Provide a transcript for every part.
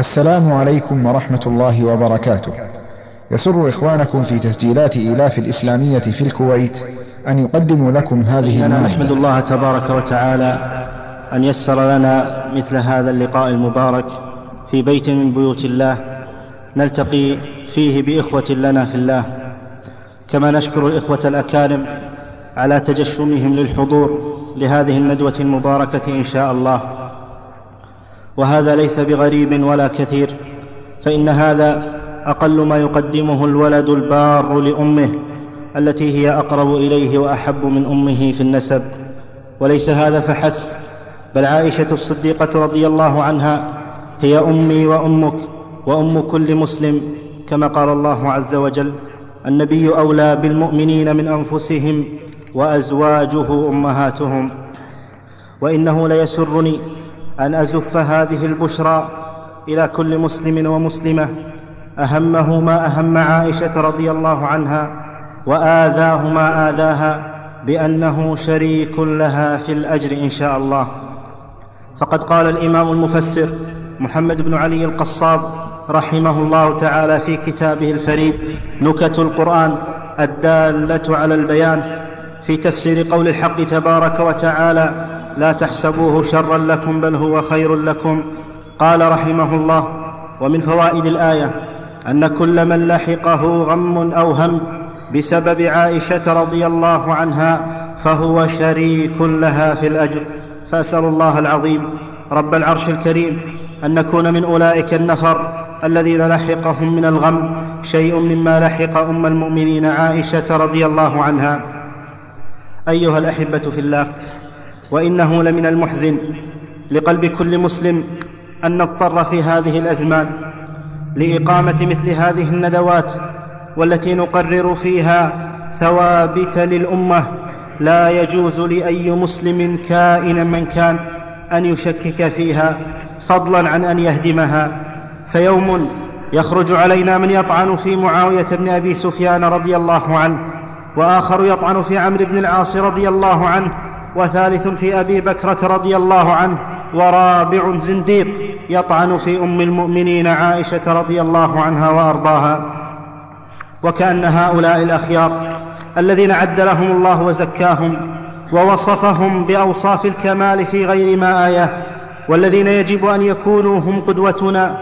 السلام عليكم ورحمة الله وبركاته. يسر إخوانكم في تسجيلات إيلاف الإسلامية في الكويت أن يقدموا لكم هذه المادة. نحمد الله تبارك وتعالى أن يسر لنا مثل هذا اللقاء المبارك في بيت من بيوت الله نلتقي فيه بإخوة لنا في الله. كما نشكر الإخوة الأكارم على تجشمهم للحضور لهذه الندوة المباركة إن شاء الله. وهذا ليس بغريب ولا كثير فإن هذا أقل ما يقدمه الولد البار لأمه التي هي أقرب إليه وأحب من أمه في النسب. وليس هذا فحسب بل عائشة الصديقة رضي الله عنها هي أمي وأمك وأم كل مسلم كما قال الله عز وجل النبي أولى بالمؤمنين من أنفسهم وأزواجه أمهاتهم وإنه ليسرني أن أزف هذه البشرى إلى كل مسلم ومسلمة أهمه ما أهم عائشة رضي الله عنها وآذاه ما آذاها بأنه شريك لها في الأجر إن شاء الله. فقد قال الإمام المفسر محمد بن علي القصاب رحمه الله تعالى في كتابه الفريد نكت القرآن الدالة على البيان في تفسير قول الحق تبارك وتعالى لا تحسبوه شرا لكم بل هو خير لكم. قال رحمه الله ومن فوائد الآية أن كل من لحقه غم أو هم بسبب عائشة رضي الله عنها فهو شريك لها في الأجر. فأسأل الله العظيم رب العرش الكريم أن نكون من أولئك النفر الذين لحقهم من الغم. شيء مما لحق أم المؤمنين عائشة رضي الله عنها. أيها الأحبة في الله وإنه لمن المحزن لقلب كل مسلم أن نضطر في هذه الأزمان لإقامة مثل هذه الندوات والتي نقرر فيها ثوابت للأمة لا يجوز لأي مسلم كائنا من كان أن يشكك فيها فضلا عن أن يهدمها. فيوم يخرج علينا من يطعن في معاوية بن أبي سفيان رضي الله عنه وآخر يطعن في عمرو بن العاص رضي الله عنه وثالث في أبي بكرة رضي الله عنه ورابع زنديق يطعن في أم المؤمنين عائشة رضي الله عنها وأرضاها. وكأن هؤلاء الأخيار الذين عد لهم الله وزكاهم ووصفهم بأوصاف الكمال في غير ما آية والذين يجب أن يكونوا هم قدوتنا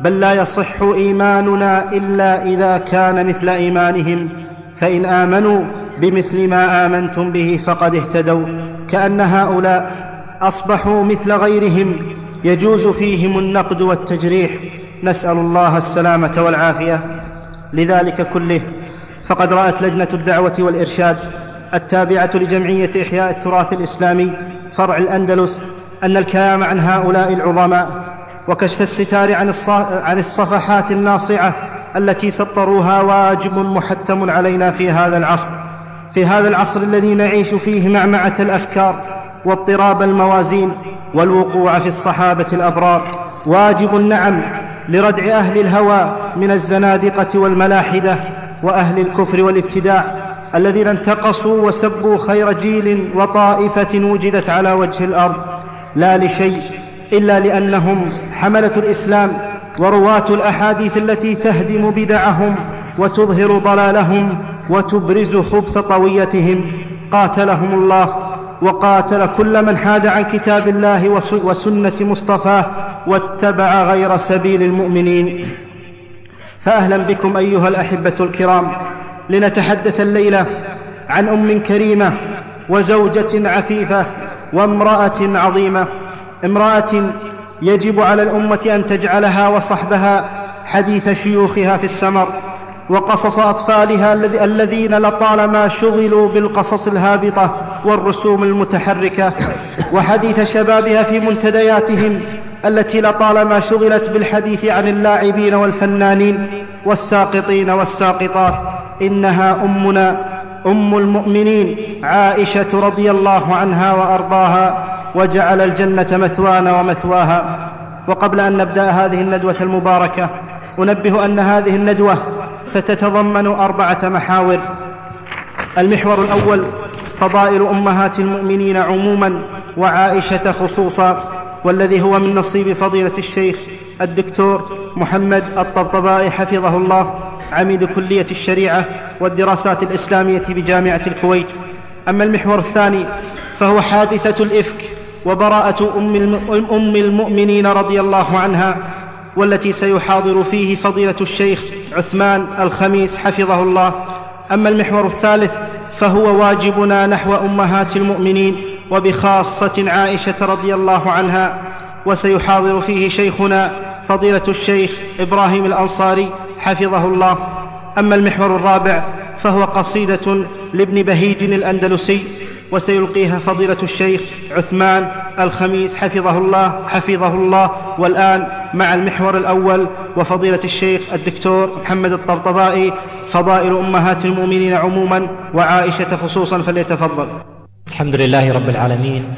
بل لا يصح إيماننا إلا إذا كان مثل إيمانهم فإن آمنوا بمثل ما آمنتم به فقد اهتدوا. كأن هؤلاء أصبحوا مثل غيرهم يجوز فيهم النقد والتجريح. نسأل الله السلامة والعافية. لذلك كله فقد رأت لجنة الدعوة والإرشاد التابعة لجمعية إحياء التراث الإسلامي فرع الأندلس أن الكلام عن هؤلاء العظماء وكشف الستار عن, عن الصفحات الناصعة التي سطروها واجب محتم علينا في هذا العصر. في هذا العصر الذي نعيش فيه معمعة الأفكار واضطراب الموازين والوقوع في الصحابة الأبرار. واجب نعم لردع أهل الهوى من الزنادقة والملاحدة وأهل الكفر والابتداع الذين انتقصوا وسبوا خير جيل وطائفة وجدت على وجه الأرض. لا لشيء إلا لأنهم حملة الإسلام ورواة الأحاديث التي تهدم بدعهم وتظهر ضلالهم وتبرز خبث طويتهم. قاتلهم الله وقاتل كل من حاد عن كتاب الله وسنة مصطفاه واتبع غير سبيل المؤمنين. فأهلا بكم أيها الأحبة الكرام. لنتحدث الليلة عن أم كريمة وزوجة عفيفة وامرأة عظيمة. امرأة يجب على الأمة أن تجعلها وصحبها حديث شيوخها في السمر. وقصص أطفالها الذين لطالما شغلوا بالقصص الهابطة والرسوم المتحركة. وحديث شبابها في منتدياتهم التي لطالما شغلت بالحديث عن اللاعبين والفنانين والساقطين والساقطات. إنها أمنا أم المؤمنين عائشة رضي الله عنها وأرضاها وجعل الجنة مثوانا ومثواها. وقبل أن نبدأ هذه الندوة المباركة أنبه أن هذه الندوة ستتضمن أربعة محاور. المحور الأول فضائل أمهات المؤمنين عموما وعائشة خصوصا والذي هو من نصيب فضيلة الشيخ الدكتور محمد الطبطبائي حفظه الله عميد كلية الشريعة والدراسات الإسلامية بجامعة الكويت. أما المحور الثاني فهو حادثة الإفك وبراءة أم المؤمنين رضي الله عنها والتي سيحاضر فيه فضيلة الشيخ عثمان الخميس حفظه الله. أما المحور الثالث فهو واجبنا نحو أمهات المؤمنين وبخاصة عائشة رضي الله عنها وسيحاضر فيه شيخنا فضيلة الشيخ إبراهيم الأنصاري حفظه الله. أما المحور الرابع فهو قصيدة لابن بهيج الأندلسي وسيلقيها فضيلة الشيخ عثمان الخميس حفظه الله حفظه الله. والآن مع المحور الأول وفضيلة الشيخ الدكتور محمد الطبطبائي فضائل أمهات المؤمنين عموما وعائشة خصوصا فليتفضل. الحمد لله رب العالمين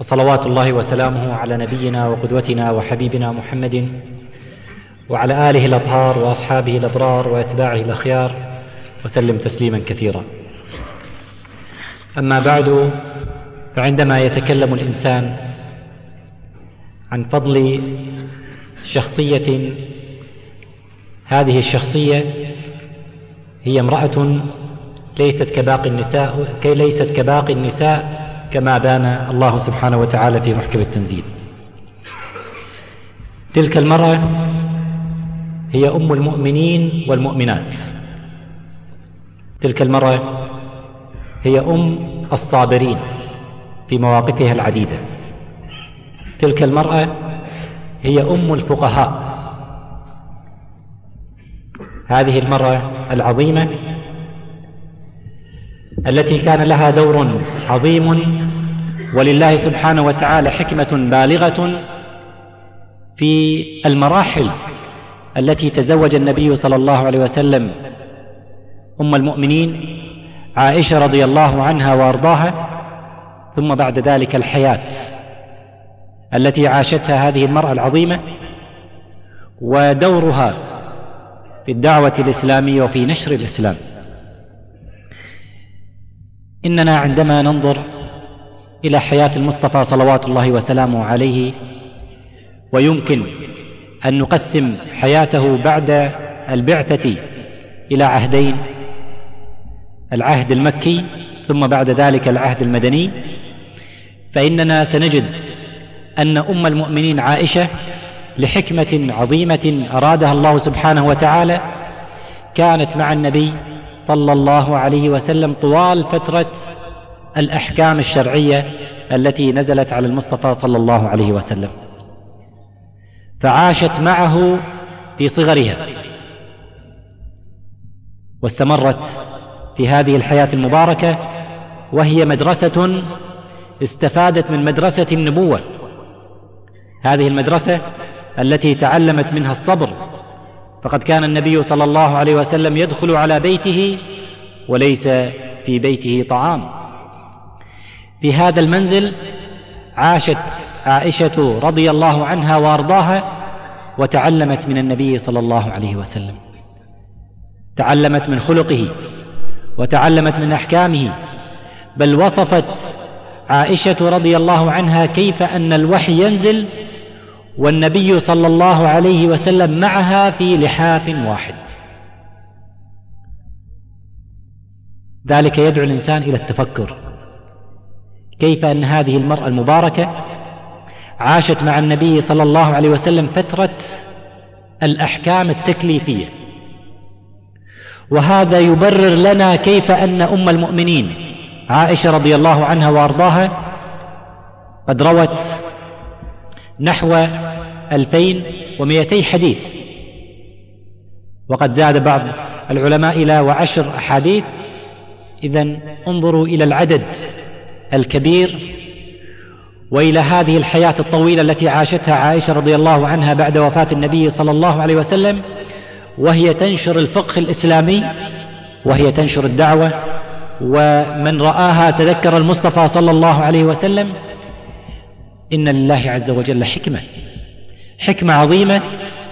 وصلوات الله وسلامه على نبينا وقدوتنا وحبيبنا محمد وعلى آله الأطهار وأصحابه الأبرار وأتباعه الأخيار وسلم تسليما كثيرا. أما بعد فعندما يتكلم الإنسان عن فضل شخصية هذه الشخصية هي امرأة ليست كباقي النساء كي ليست كباقي النساء كما بان الله سبحانه وتعالى في محكم التنزيل. تلك المرأة هي أم المؤمنين والمؤمنات. تلك المرأة هي أم الصابرين. في مواقفها العديدة. تلك المرأة هي أم الفقهاء. هذه المرأة العظيمة التي كان لها دور عظيم ولله سبحانه وتعالى حكمة بالغة في المراحل التي تزوج النبي صلى الله عليه وسلم أم المؤمنين عائشة رضي الله عنها وأرضاها. ثم بعد ذلك الحياة التي عاشتها هذه المرأة العظيمة ودورها في الدعوة الإسلامية وفي نشر الإسلام. إننا عندما ننظر إلى حياة المصطفى صلوات الله وسلامه عليه ويمكن أن نقسم حياته بعد البعثة إلى عهدين العهد المكي ثم بعد ذلك العهد المدني فإننا سنجد أن أم المؤمنين عائشة لحكمة عظيمة أرادها الله سبحانه وتعالى كانت مع النبي صلى الله عليه وسلم طوال فترة الأحكام الشرعية التي نزلت على المصطفى صلى الله عليه وسلم. فعاشت معه في صغرها واستمرت في هذه الحياة المباركة وهي مدرسة استفادت من مدرسة النبوة. هذه المدرسة التي تعلمت منها الصبر. فقد كان النبي صلى الله عليه وسلم يدخل على بيته وليس في بيته طعام. في هذا المنزل عاشت عائشة رضي الله عنها وأرضاها وتعلمت من النبي صلى الله عليه وسلم. تعلمت من خلقه وتعلمت من أحكامه بل وصفت عائشة رضي الله عنها كيف أن الوحي ينزل والنبي صلى الله عليه وسلم معها في لحاف واحد. ذلك يدعو الإنسان إلى التفكر. كيف أن هذه المرأة المباركة عاشت مع النبي صلى الله عليه وسلم فترة الأحكام التكليفية. وهذا يبرر لنا كيف أن أم المؤمنين عائشة رضي الله عنها وأرضاها قد روت نحو ألفين ومئتي حديث. وقد زاد بعض العلماء إلى وعشر أحاديث. إذا انظروا إلى العدد الكبير وإلى هذه الحياة الطويلة التي عاشتها عائشة رضي الله عنها بعد وفاة النبي صلى الله عليه وسلم وهي تنشر الفقه الإسلامي وهي تنشر الدعوة ومن رآها تذكر المصطفى صلى الله عليه وسلم إن لله عز وجل حكمة حكمة عظيمة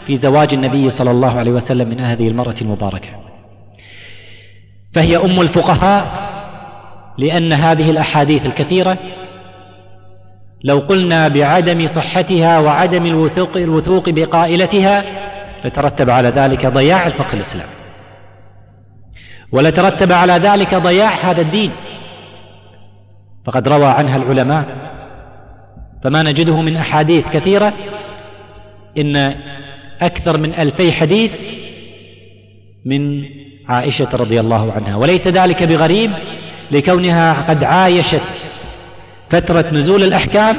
في زواج النبي صلى الله عليه وسلم من هذه المراه المباركة. فهي أم الفقهاء لأن هذه الأحاديث الكثيرة لو قلنا بعدم صحتها وعدم الوثوق, الوثوق بقائلتها لترتب على ذلك ضياع الفقه الإسلامي ولترتب على ذلك ضياع هذا الدين. فقد روى عنها العلماء فما نجده من أحاديث كثيرة إن أكثر من ألفي حديث من عائشة رضي الله عنها. وليس ذلك بغريب لكونها قد عايشت فترة نزول الأحكام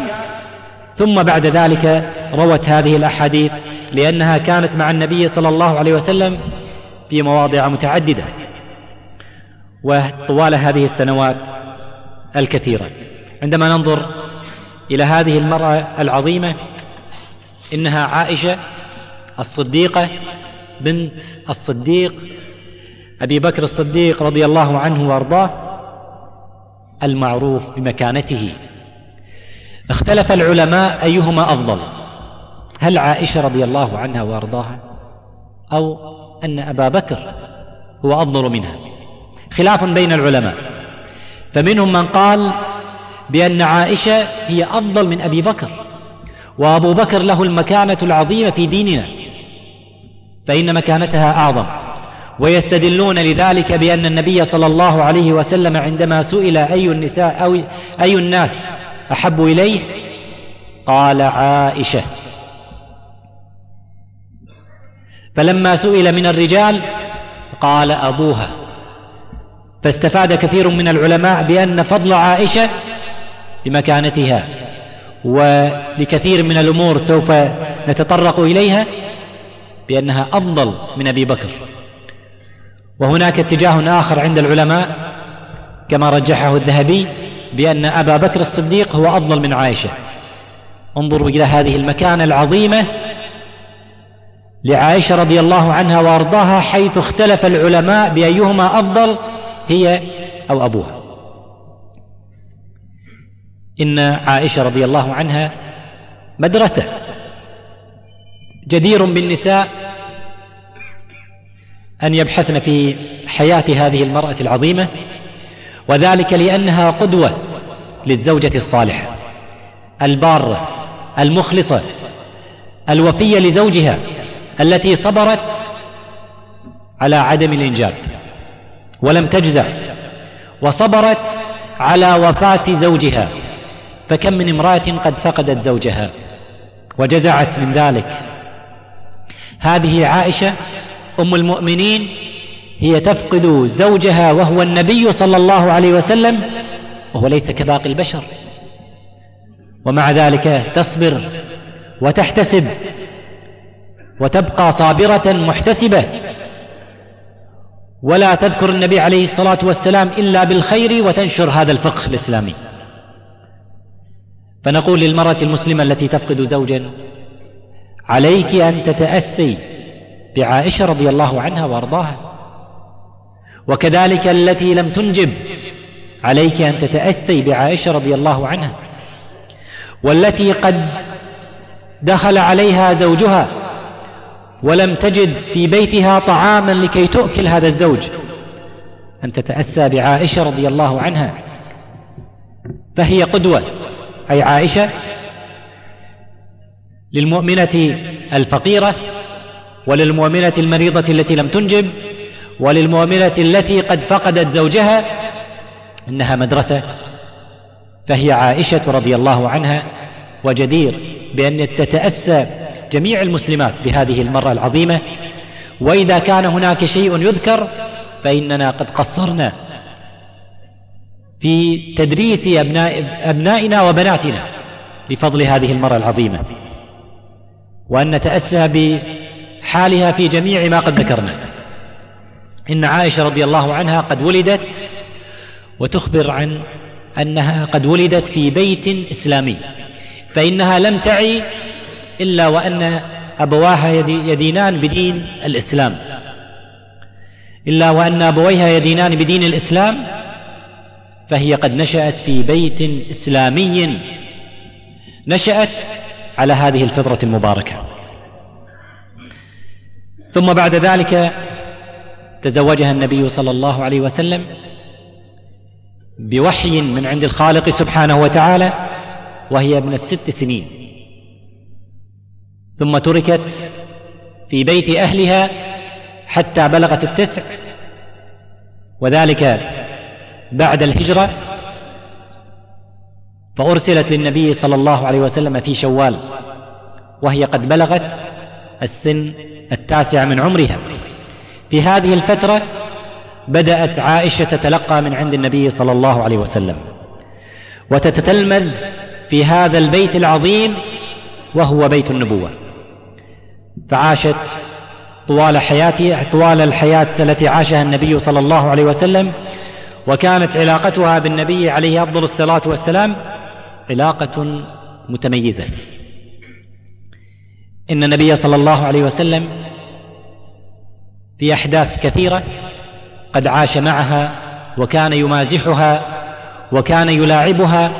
ثم بعد ذلك روت هذه الأحاديث لأنها كانت مع النبي صلى الله عليه وسلم في مواضع متعددة. وطوال هذه السنوات الكثيرة. عندما ننظر إلى هذه المرأة العظيمة إنها عائشة الصديقة بنت الصديق أبي بكر الصديق رضي الله عنه وأرضاه المعروف بمكانته. اختلف العلماء أيهما أفضل هل عائشة رضي الله عنها وأرضاها أو أن أبا بكر هو أفضل منها؟ خلاف بين العلماء. فمنهم من قال بأن عائشة هي أفضل من أبي بكر وأبو بكر له المكانة العظيمة في ديننا فإن مكانتها أعظم. ويستدلون لذلك بأن النبي صلى الله عليه وسلم عندما سئل أي النساء أو أي الناس أحب إليه قال عائشة. فلما سئل من الرجال قال أبوها. فاستفاد كثير من العلماء بأن فضل عائشة بمكانتها ولكثير من الأمور سوف نتطرق إليها بأنها أفضل من أبي بكر. وهناك اتجاه آخر عند العلماء كما رجحه الذهبي بأن أبا بكر الصديق هو أفضل من عائشة. انظروا إلى هذه المكانة العظيمة لعائشة رضي الله عنها وأرضاها حيث اختلف العلماء بأيهما أفضل هي أو أبوها. إن عائشة رضي الله عنها مدرسة جدير بالنساء أن يبحثن في حياة هذه المرأة العظيمة وذلك لأنها قدوة للزوجة الصالحة البارة المخلصة الوفية لزوجها التي صبرت على عدم الإنجاب. ولم تجزع وصبرت على وفاة زوجها فكم من امرأة قد فقدت زوجها وجزعت من ذلك. هذه عائشة أم المؤمنين هي تفقد زوجها وهو النبي صلى الله عليه وسلم وهو ليس كباقي البشر. ومع ذلك تصبر وتحتسب وتبقى صابرة محتسبة. ولا تذكر النبي عليه الصلاة والسلام إلا بالخير وتنشر هذا الفقه الإسلامي. فنقول للمرأة المسلمة التي تفقد زوجا عليك أن تتأسي بعائشة رضي الله عنها وأرضاها. وكذلك التي لم تنجب عليك أن تتأسي بعائشة رضي الله عنها. والتي قد دخل عليها زوجها ولم تجد في بيتها طعاما لكي تؤكل هذا الزوج. أن تتأسى بعائشة رضي الله عنها. فهي قدوة. أي عائشة للمؤمنة الفقيرة وللمؤمنة المريضة التي لم تنجب وللمؤمنة التي قد فقدت زوجها إنها مدرسة. فهي عائشة رضي الله عنها وجدير بأن تتأسى جميع المسلمات بهذه المرة العظيمة وإذا كان هناك شيء يذكر فإننا قد قصرنا في تدريس أبناء أبنائنا وبناتنا لفضل هذه المرة العظيمة وأن نتأسى بحالها في جميع ما قد ذكرنا. إن عائشة رضي الله عنها قد ولدت وتخبر عن أنها قد ولدت في بيت إسلامي فإنها لم تعي إلا وأن أبواها يدينان بدين الإسلام. إلا وأن أبويها يدينان بدين الإسلام فهي قد نشأت في بيت إسلامي. نشأت على هذه الفطرة المباركة. ثم بعد ذلك تزوجها النبي صلى الله عليه وسلم بوحي من عند الخالق سبحانه وتعالى وهي ابنة ست سنين. ثم تركت في بيت أهلها حتى بلغت التسع وذلك بعد الهجرة فأرسلت للنبي صلى الله عليه وسلم في شوال وهي قد بلغت السن التاسع من عمرها. في هذه الفترة بدأت عائشة تتلقى من عند النبي صلى الله عليه وسلم وتتتلمذ في هذا البيت العظيم وهو بيت النبوة. فعاشت طوال حياتها طوال الحياة التي عاشها النبي صلى الله عليه وسلم وكانت علاقتها بالنبي عليه أفضل الصلاة والسلام علاقة متميزة. إن النبي صلى الله عليه وسلم في أحداث كثيرة قد عاش معها وكان يمازحها وكان يلاعبها.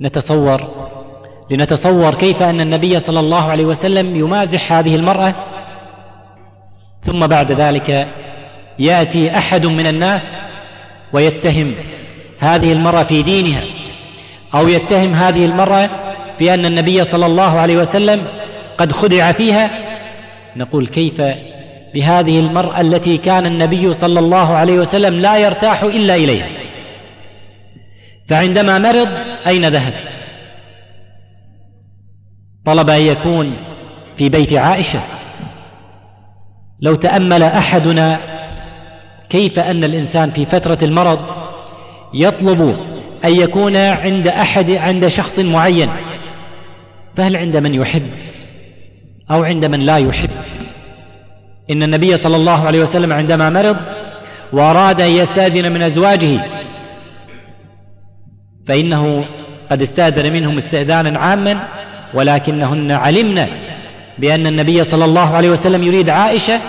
نتصور لنتصور كيف أن النبي صلى الله عليه وسلم يمازح هذه المرأة. ثم بعد ذلك يأتي أحد من الناس ويتهم هذه المرأة في دينها أو يتهم هذه المرأة في أن النبي صلى الله عليه وسلم قد خدع فيها. نقول كيف بهذه المرأة التي كان النبي صلى الله عليه وسلم لا يرتاح إلا إليها. فعندما مرض أين ذهب؟ طلب أن يكون في بيت عائشة. لو تأمل أحدنا كيف أن الإنسان في فترة المرض يطلب أن يكون عند أحد عند شخص معين فهل عند من يحب أو عند من لا يحب؟ إن النبي صلى الله عليه وسلم عندما مرض وأراد أن يستأذن من أزواجه فإنه قد استأذن منهم استئذانا عاما ولكنهن علمن بأن النبي صلى الله عليه وسلم يريد عائشة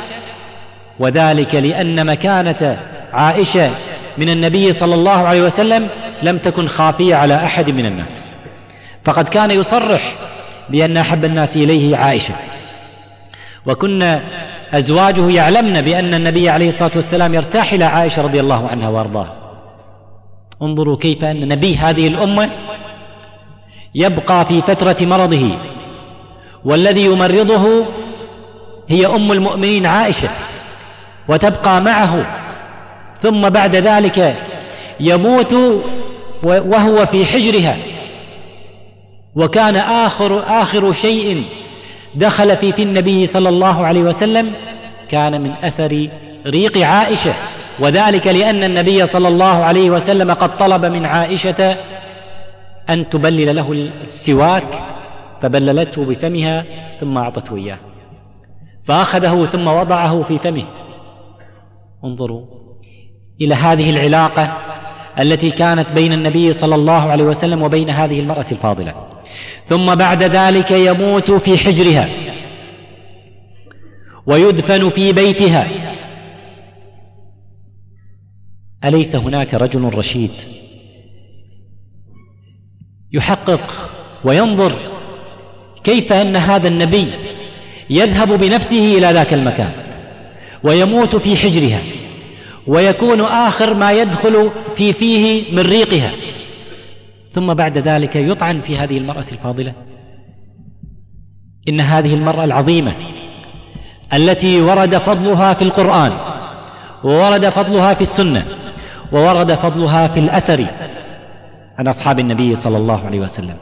وذلك لأن مكانة عائشة من النبي صلى الله عليه وسلم لم تكن خافية على أحد من الناس. فقد كان يصرح بأن أحب الناس إليه عائشة. وكنا أزواجه يعلمن بأن النبي عليه الصلاة والسلام يرتاح إلى عائشة رضي الله عنها وأرضاها. انظروا كيف أن نبي هذه الأمة يبقى في فترة مرضه. والذي يمرضه هي أم المؤمنين عائشة وتبقى معه. ثم بعد ذلك يموت وهو في حجرها. وكان آخر آخر شيء دخل في في النبي صلى الله عليه وسلم كان من أثر ريق عائشة. وذلك لأن النبي صلى الله عليه وسلم قد طلب من عائشة أن تبلل له السواك فبللته بفمها ثم أعطته إياه. فأخذه ثم وضعه في فمه. انظروا إلى هذه العلاقة التي كانت بين النبي صلى الله عليه وسلم وبين هذه المرأة الفاضلة. ثم بعد ذلك يموت في حجرها ويدفن في بيتها. أليس هناك رجل رشيد؟ يحقق وينظر كيف أن هذا النبي يذهب بنفسه إلى ذاك المكان ويموت في حجرها ويكون آخر ما يدخل في فيه من ريقها. ثم بعد ذلك يطعن في هذه المرأة الفاضلة. إن هذه المرأة العظيمة التي ورد فضلها في القرآن وورد فضلها في السنة وورد فضلها في الأثر عن أصحاب النبي صلى الله عليه وسلم.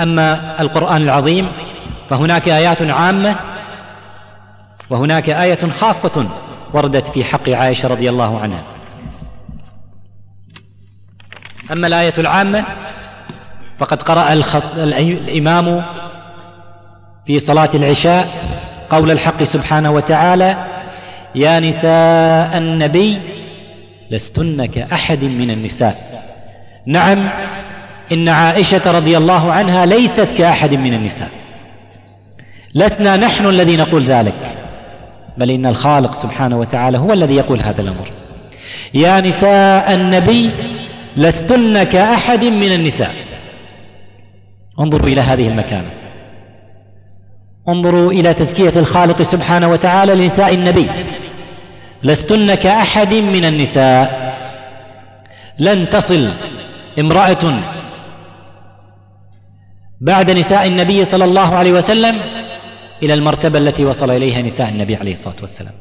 أما القرآن العظيم فهناك آيات عامة وهناك آية خاصة وردت في حق عائشة رضي الله عنها. أما الآية العامة فقد قرأ الخط الإمام في صلاة العشاء قول الحق سبحانه وتعالى يا نساء النبي لستن كأحد من النساء. نعم إن عائشة رضي الله عنها ليست كأحد من النساء. لسنا نحن الذي نقول ذلك بل إن الخالق سبحانه وتعالى هو الذي يقول هذا الأمر. يا نساء النبي لستن كأحد من النساء. انظروا إلى هذه المكانة. انظروا إلى تزكية الخالق سبحانه وتعالى لنساء النبي. لستن كأحد من النساء. لن تصل امرأة بعد نساء النبي صلى الله عليه وسلم إلى المرتبة التي وصل إليها نساء النبي عليه الصلاة والسلام.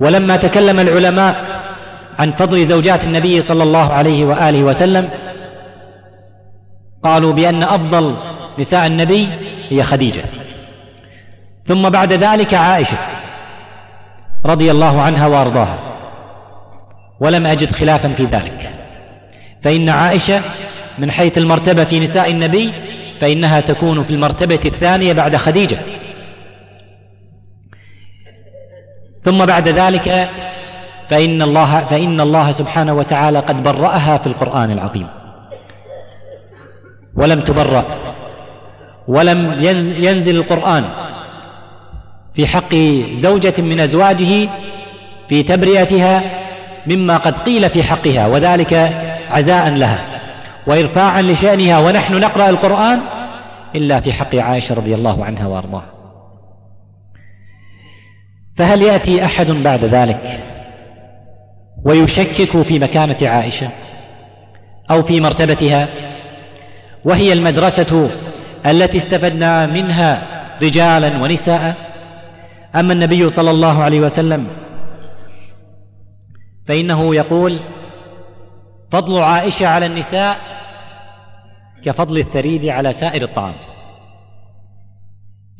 ولما تكلم العلماء عن فضل زوجات النبي صلى الله عليه وآله وسلم قالوا بأن أفضل نساء النبي هي خديجة. ثم بعد ذلك عائشة رضي الله عنها وأرضاها. ولم أجد خلافا في ذلك. فإن عائشة من حيث المرتبة في نساء النبي فإنها تكون في المرتبة الثانية بعد خديجة. ثم بعد ذلك فإن الله فإن الله سبحانه وتعالى قد برأها في القرآن العظيم. ولم تبرأ ولم ينزل القرآن في حق زوجة من أزواجه في تبرئتها مما قد قيل في حقها وذلك عزاء لها وإرفاعا لشأنها ونحن نقرأ القرآن إلا في حق عائشة رضي الله عنها وأرضاها. فهل يأتي أحد بعد ذلك ويشكك في مكانة عائشة أو في مرتبتها؟ وهي المدرسة التي استفدنا منها رجالا ونساء؟ أما النبي صلى الله عليه وسلم فإنه يقول فضل عائشة على النساء كفضل الثريد على سائر الطعام.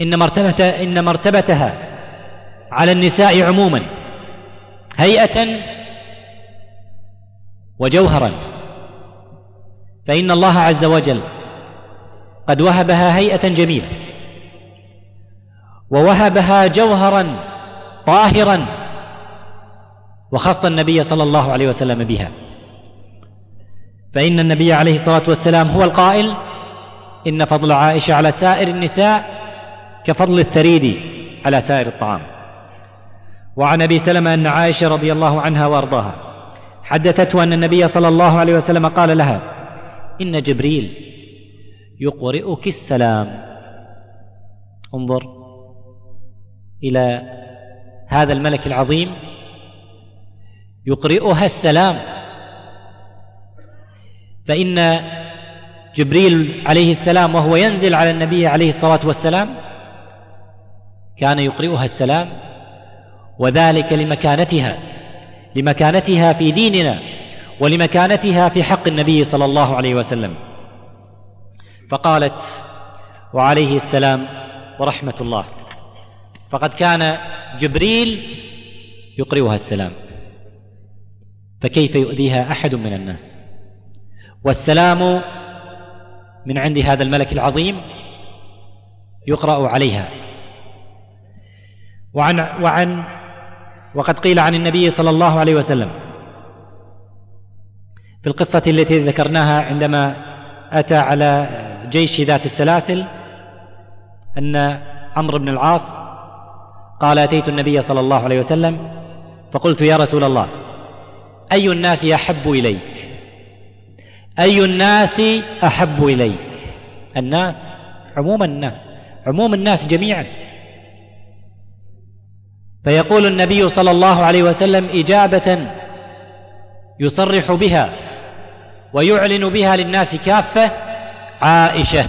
إن مرتبة إن مرتبتها على النساء عموما هيئة وجوهرا فإن الله عز وجل قد وهبها هيئة جميلة ووهبها جوهرا طاهرا وخص النبي صلى الله عليه وسلم بها. فإن النبي عليه الصلاة والسلام هو القائل إن فضل عائشة على سائر النساء كفضل الثريد على سائر الطعام. وعن أبي سلمة أن عائشة رضي الله عنها وأرضاها حدثته أن النبي صلى الله عليه وسلم قال لها إن جبريل يقرئك السلام. انظر إلى هذا الملك العظيم يقرئها السلام. فإن جبريل عليه السلام وهو ينزل على النبي عليه الصلاة والسلام كان يقرئها السلام وذلك لمكانتها لمكانتها في ديننا ولمكانتها في حق النبي صلى الله عليه وسلم. فقالت وعليه السلام ورحمة الله. فقد كان جبريل يقرئها السلام. فكيف يؤذيها أحد من الناس؟ والسلام من عند هذا الملك العظيم يقرأ عليها. وعن وعن وقد قيل عن النبي صلى الله عليه وسلم في القصة التي ذكرناها عندما أتى على جيش ذات السلاسل أن عمرو بن العاص قال أتيت النبي صلى الله عليه وسلم فقلت يا رسول الله أي الناس أحب إليك؟ أي الناس أحب إليك الناس عموم الناس عموم الناس جميعا. فيقول النبي صلى الله عليه وسلم إجابة يصرح بها ويعلن بها للناس كافة عائشة.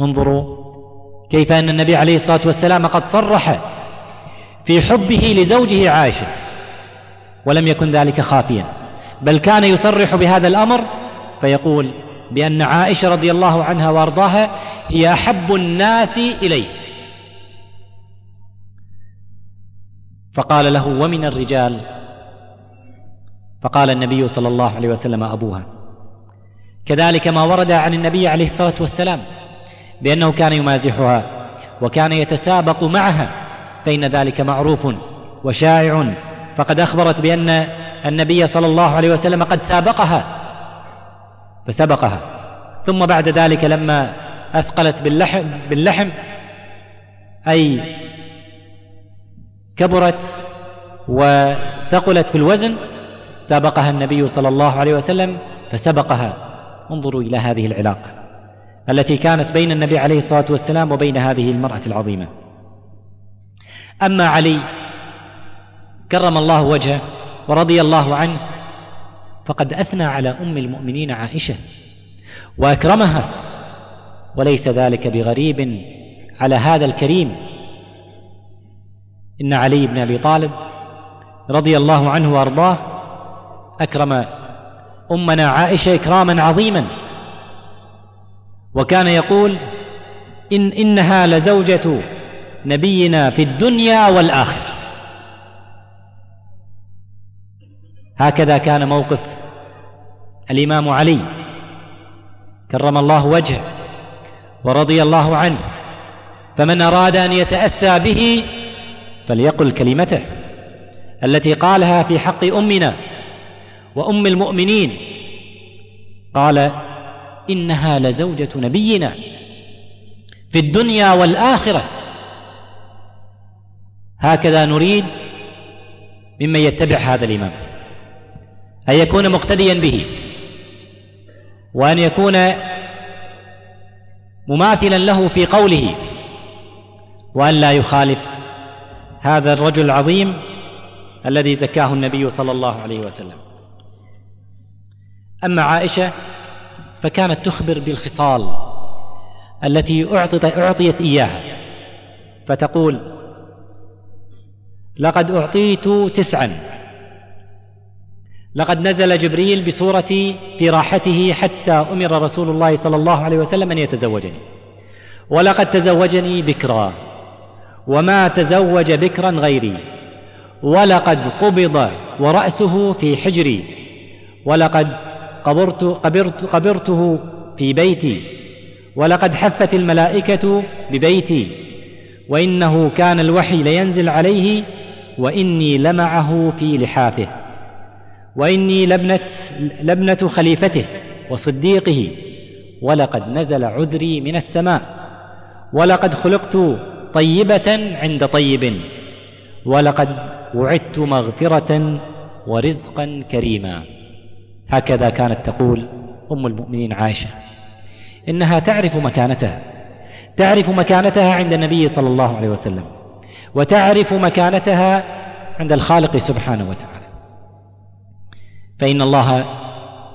انظروا كيف أن النبي عليه الصلاة والسلام قد صرح في حبه لزوجه عائشة ولم يكن ذلك خافيا. بل كان يصرح بهذا الأمر فيقول بأن عائشة رضي الله عنها وأرضاها هي أحب الناس إليه فقال له ومن الرجال؟ فقال النبي صلى الله عليه وسلم أبوها. كذلك ما ورد عن النبي عليه الصلاة والسلام بأنه كان يمازحها وكان يتسابق معها فإن ذلك معروف وشائع. فقد أخبرت بأن النبي صلى الله عليه وسلم قد سابقها فسبقها. ثم بعد ذلك لما أثقلت باللحم, باللحم أي كبرت وثقلت في الوزن سابقها النبي صلى الله عليه وسلم فسبقها. انظروا إلى هذه العلاقة التي كانت بين النبي عليه الصلاة والسلام وبين هذه المرأة العظيمة. أما علي كرم الله وجهه ورضي الله عنه فقد أثنى على أم المؤمنين عائشة وأكرمها وليس ذلك بغريب على هذا الكريم. إن علي بن أبي طالب رضي الله عنه وأرضاه أكرم أمنا عائشة إكراما عظيما وكان يقول إن إنها لزوجة نبينا في الدنيا والآخرة. هكذا كان موقف الإمام علي كرم الله وجهه ورضي الله عنه فمن أراد أن يتأسى به فليقل كلمته التي قالها في حق أمنا وأم المؤمنين قال إنها لزوجة نبينا في الدنيا والآخرة. هكذا نريد ممن يتبع هذا الإمام. أن يكون مقتديا به وأن يكون مماثلا له في قوله وأن لا يخالف هذا الرجل العظيم الذي زكاه النبي صلى الله عليه وسلم. أما عائشة فكانت تخبر بالخصال التي أعطت أعطيت إياها فتقول لقد أعطيت تسعا لقد نزل جبريل بصورتي في راحته حتى أمر رسول الله صلى الله عليه وسلم أن يتزوجني. ولقد تزوجني بكرا وما تزوج بكرا غيري. ولقد قبض ورأسه في حجري. ولقد قبرت قبرت قبرته في بيتي. ولقد حفت الملائكة ببيتي. وإنه كان الوحي لينزل عليه وإني لمعه في لحافه. وإني لابنة, لابنة خليفته وصديقه ولقد نزل عذري من السماء ولقد خلقت طيبة عند طيب ولقد وعدت مغفرة ورزقا كريما. هكذا كانت تقول أم المؤمنين عائشة. إنها تعرف مكانتها تعرف مكانتها عند النبي صلى الله عليه وسلم وتعرف مكانتها عند الخالق سبحانه وتعالى. فإن الله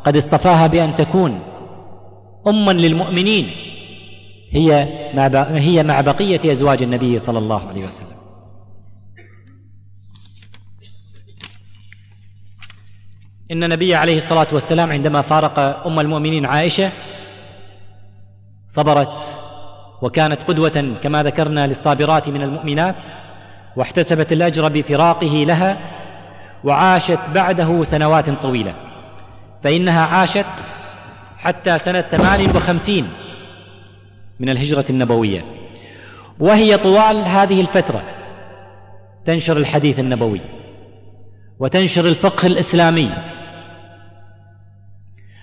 قد اصطفاها بأن تكون اما للمؤمنين. هي مع هي مع بقية أزواج النبي صلى الله عليه وسلم. إن النبي عليه الصلاة والسلام عندما فارق أم المؤمنين عائشة صبرت وكانت قدوة كما ذكرنا للصابرات من المؤمنات واحتسبت الأجر بفراقه لها وعاشت بعده سنوات طويلة. فإنها عاشت حتى سنة ثمان وخمسين من الهجرة النبوية. وهي طوال هذه الفترة تنشر الحديث النبوي وتنشر الفقه الإسلامي.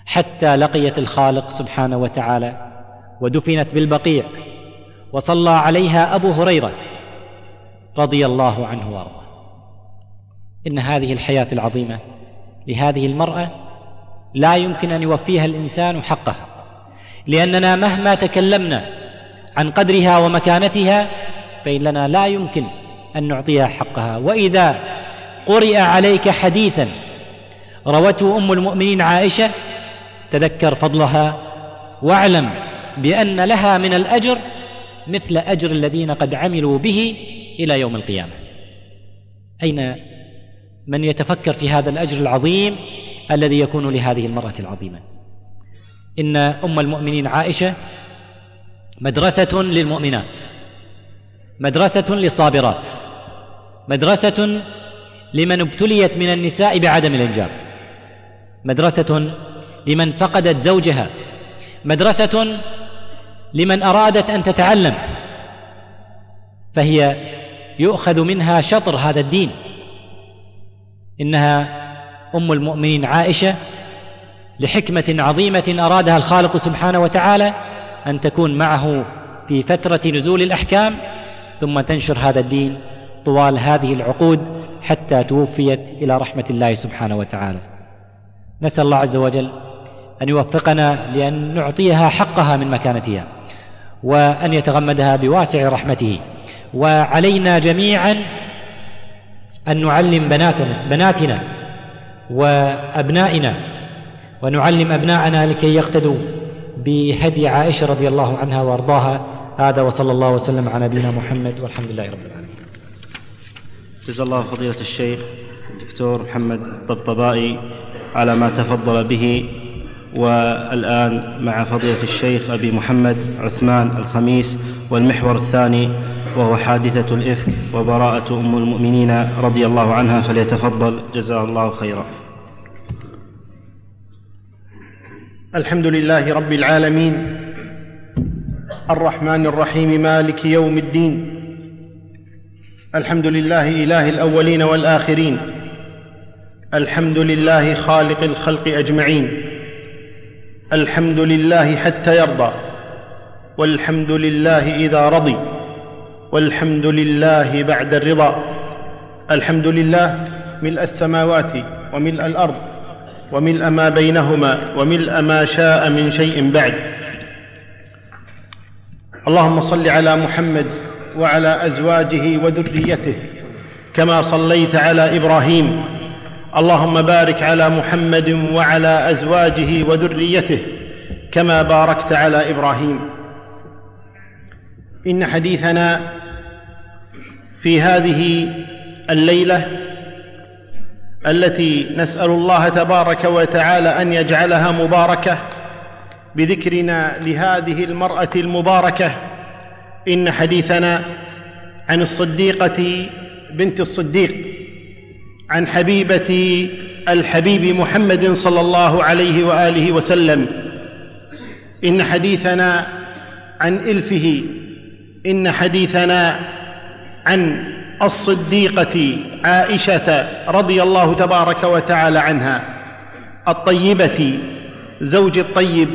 حتى لقيت الخالق سبحانه وتعالى ودفنت بالبقيع وصلى عليها أبو هريرة رضي الله عنه وأرضاه. إن هذه الحياة العظيمة لهذه المرأة لا يمكن أن يوفيها الإنسان حقها لأننا مهما تكلمنا عن قدرها ومكانتها فاننا لا يمكن أن نعطيها حقها. وإذا قرئ عليك حديثا روته أم المؤمنين عائشة تذكر فضلها واعلم بأن لها من الأجر مثل أجر الذين قد عملوا به إلى يوم القيامة. أين من يتفكر في هذا الأجر العظيم الذي يكون لهذه المرأة العظيمة. إن أم المؤمنين عائشة مدرسة للمؤمنات مدرسة للصابرات مدرسة لمن ابتليت من النساء بعدم الإنجاب مدرسة لمن فقدت زوجها مدرسة لمن أرادت أن تتعلم فهي يؤخذ منها شطر هذا الدين. إنها أم المؤمنين عائشة لحكمة عظيمة أرادها الخالق سبحانه وتعالى أن تكون معه في فترة نزول الأحكام ثم تنشر هذا الدين طوال هذه العقود حتى توفيت إلى رحمة الله سبحانه وتعالى. نسأل الله عز وجل أن يوفقنا لأن نعطيها حقها من مكانتها وأن يتغمدها بواسع رحمته وعلينا جميعا أن نعلم بناتنا بناتنا وأبنائنا ونعلم أبناءنا لكي يقتدوا بهدي عائشة رضي الله عنها وأرضاها. هذا وصلى الله وسلم على نبينا محمد والحمد لله رب العالمين. جزا الله فضيلة الشيخ الدكتور محمد الطبطبائي على ما تفضل به والآن مع فضيلة الشيخ أبي محمد عثمان الخميس والمحور الثاني وهو حادثة الإفك وبراءة أم المؤمنين رضي الله عنها فليتفضل. جزاه الله خيرا. الحمد لله رب العالمين. الرحمن الرحيم مالك يوم الدين. الحمد لله إله الأولين والآخرين. الحمد لله خالق الخلق أجمعين. الحمد لله حتى يرضى. والحمد لله إذا رضي. والحمد لله بعد الرضا. الحمد لله ملء السماوات وملء الأرض وملء ما بينهما وملء ما شاء من شيء بعد. اللهم صل على محمد وعلى أزواجه وذريته كما صليت على إبراهيم. اللهم بارك على محمد وعلى أزواجه وذريته كما باركت على إبراهيم. إن حديثنا في هذه الليلة التي نسأل الله تبارك وتعالى أن يجعلها مباركة بذكرنا لهذه المرأة المباركة إن حديثنا عن الصديقة بنت الصديق عن حبيبة الحبيب محمد صلى الله عليه وآله وسلم إن حديثنا عن إلفه إن حديثنا عن الصديقة عائشة رضي الله تبارك وتعالى عنها الطيبة زوج الطيب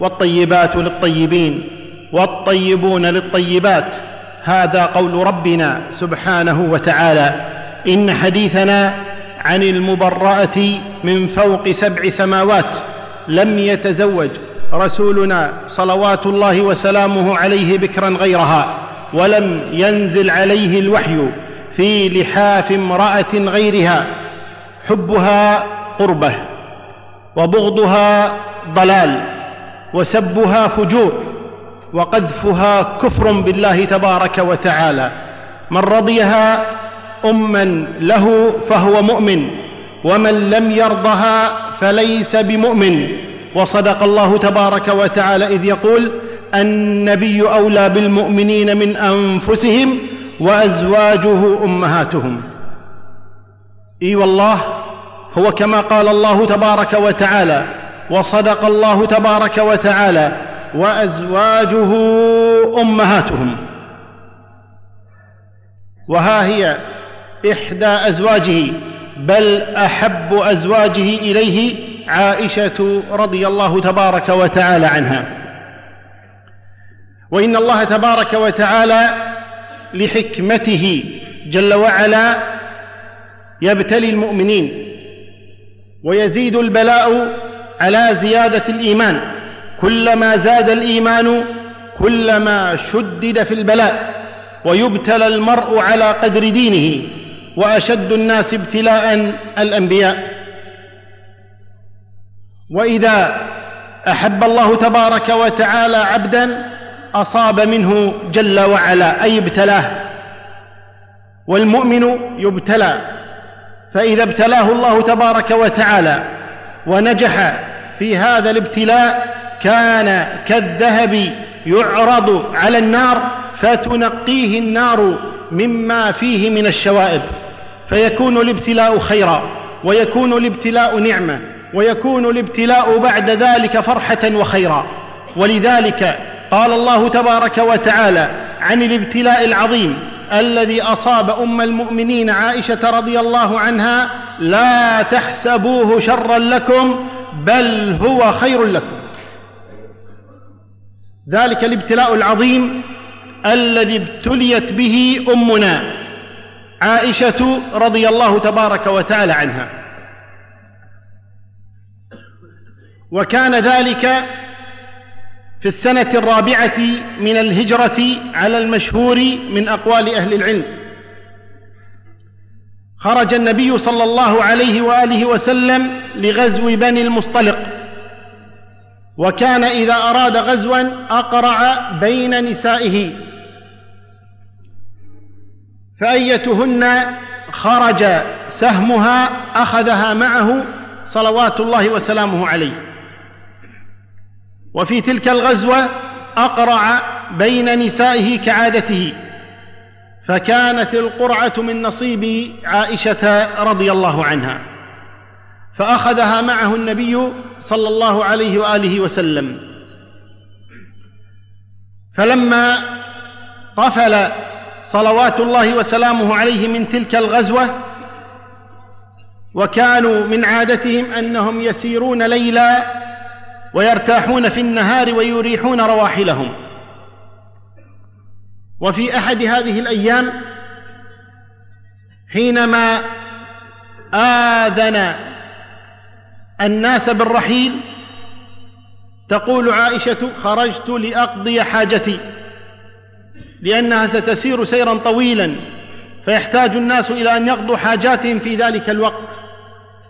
والطيبات للطيبين والطيبون للطيبات هذا قول ربنا سبحانه وتعالى. إن حديثنا عن المبرأة من فوق سبع سماوات لم يتزوج رسولنا صلوات الله وسلامه عليه بكرا غيرها ولم ينزل عليه الوحي في لحاف امرأة غيرها. حبها قربة وبغضها ضلال وسبها فجور وقذفها كفر بالله تبارك وتعالى. من رضيها اما له فهو مؤمن ومن لم يرضها فليس بمؤمن. وصدق الله تبارك وتعالى إذ يقول النبي أولى بالمؤمنين من أنفسهم وأزواجه أمهاتهم. إي والله هو كما قال الله تبارك وتعالى وصدق الله تبارك وتعالى وأزواجه أمهاتهم. وها هي إحدى أزواجه بل أحب أزواجه إليه عائشة رضي الله تبارك وتعالى عنها. وإن الله تبارك وتعالى لحكمته جل وعلا يبتلي المؤمنين ويزيد البلاء على زيادة الإيمان. كلما زاد الإيمان كلما شدد في البلاء ويبتلى المرء على قدر دينه وأشد الناس ابتلاء الأنبياء. وإذا أحب الله تبارك وتعالى عبدا أصاب منه جل وعلا أي ابتلاه. والمؤمن يبتلى فإذا ابتلاه الله تبارك وتعالى ونجح في هذا الابتلاء كان كالذهب يعرض على النار فتنقيه النار مما فيه من الشوائب فيكون الابتلاء خيرا ويكون الابتلاء نعمة. ويكون الابتلاء بعد ذلك فرحة وخيرا. ولذلك قال الله تبارك وتعالى عن الابتلاء العظيم الذي أصاب أم المؤمنين عائشة رضي الله عنها لا تحسبوه شرا لكم بل هو خير لكم. ذلك الابتلاء العظيم الذي ابتليت به أمنا عائشة رضي الله تبارك وتعالى عنها. وكان ذلك في السنة الرابعة من الهجرة على المشهور من أقوال أهل العلم. خرج النبي صلى الله عليه وآله وسلم لغزو بني المصطلق وكان إذا أراد غزوا أقرع بين نسائه. فأيتهن خرج سهمها أخذها معه صلوات الله وسلامه عليه. وفي تلك الغزوة أقرع بين نسائه كعادته فكانت القرعة من نصيب عائشة رضي الله عنها فأخذها معه النبي صلى الله عليه وآله وسلم. فلما قفل صلوات الله وسلامه عليه من تلك الغزوة وكانوا من عادتهم أنهم يسيرون ليلا ويرتاحون في النهار ويريحون رواحلهم. وفي أحد هذه الأيام حينما آذن الناس بالرحيل تقول عائشة خرجت لأقضي حاجتي لأنها ستسير سيرا طويلا فيحتاج الناس إلى أن يقضوا حاجاتهم في ذلك الوقت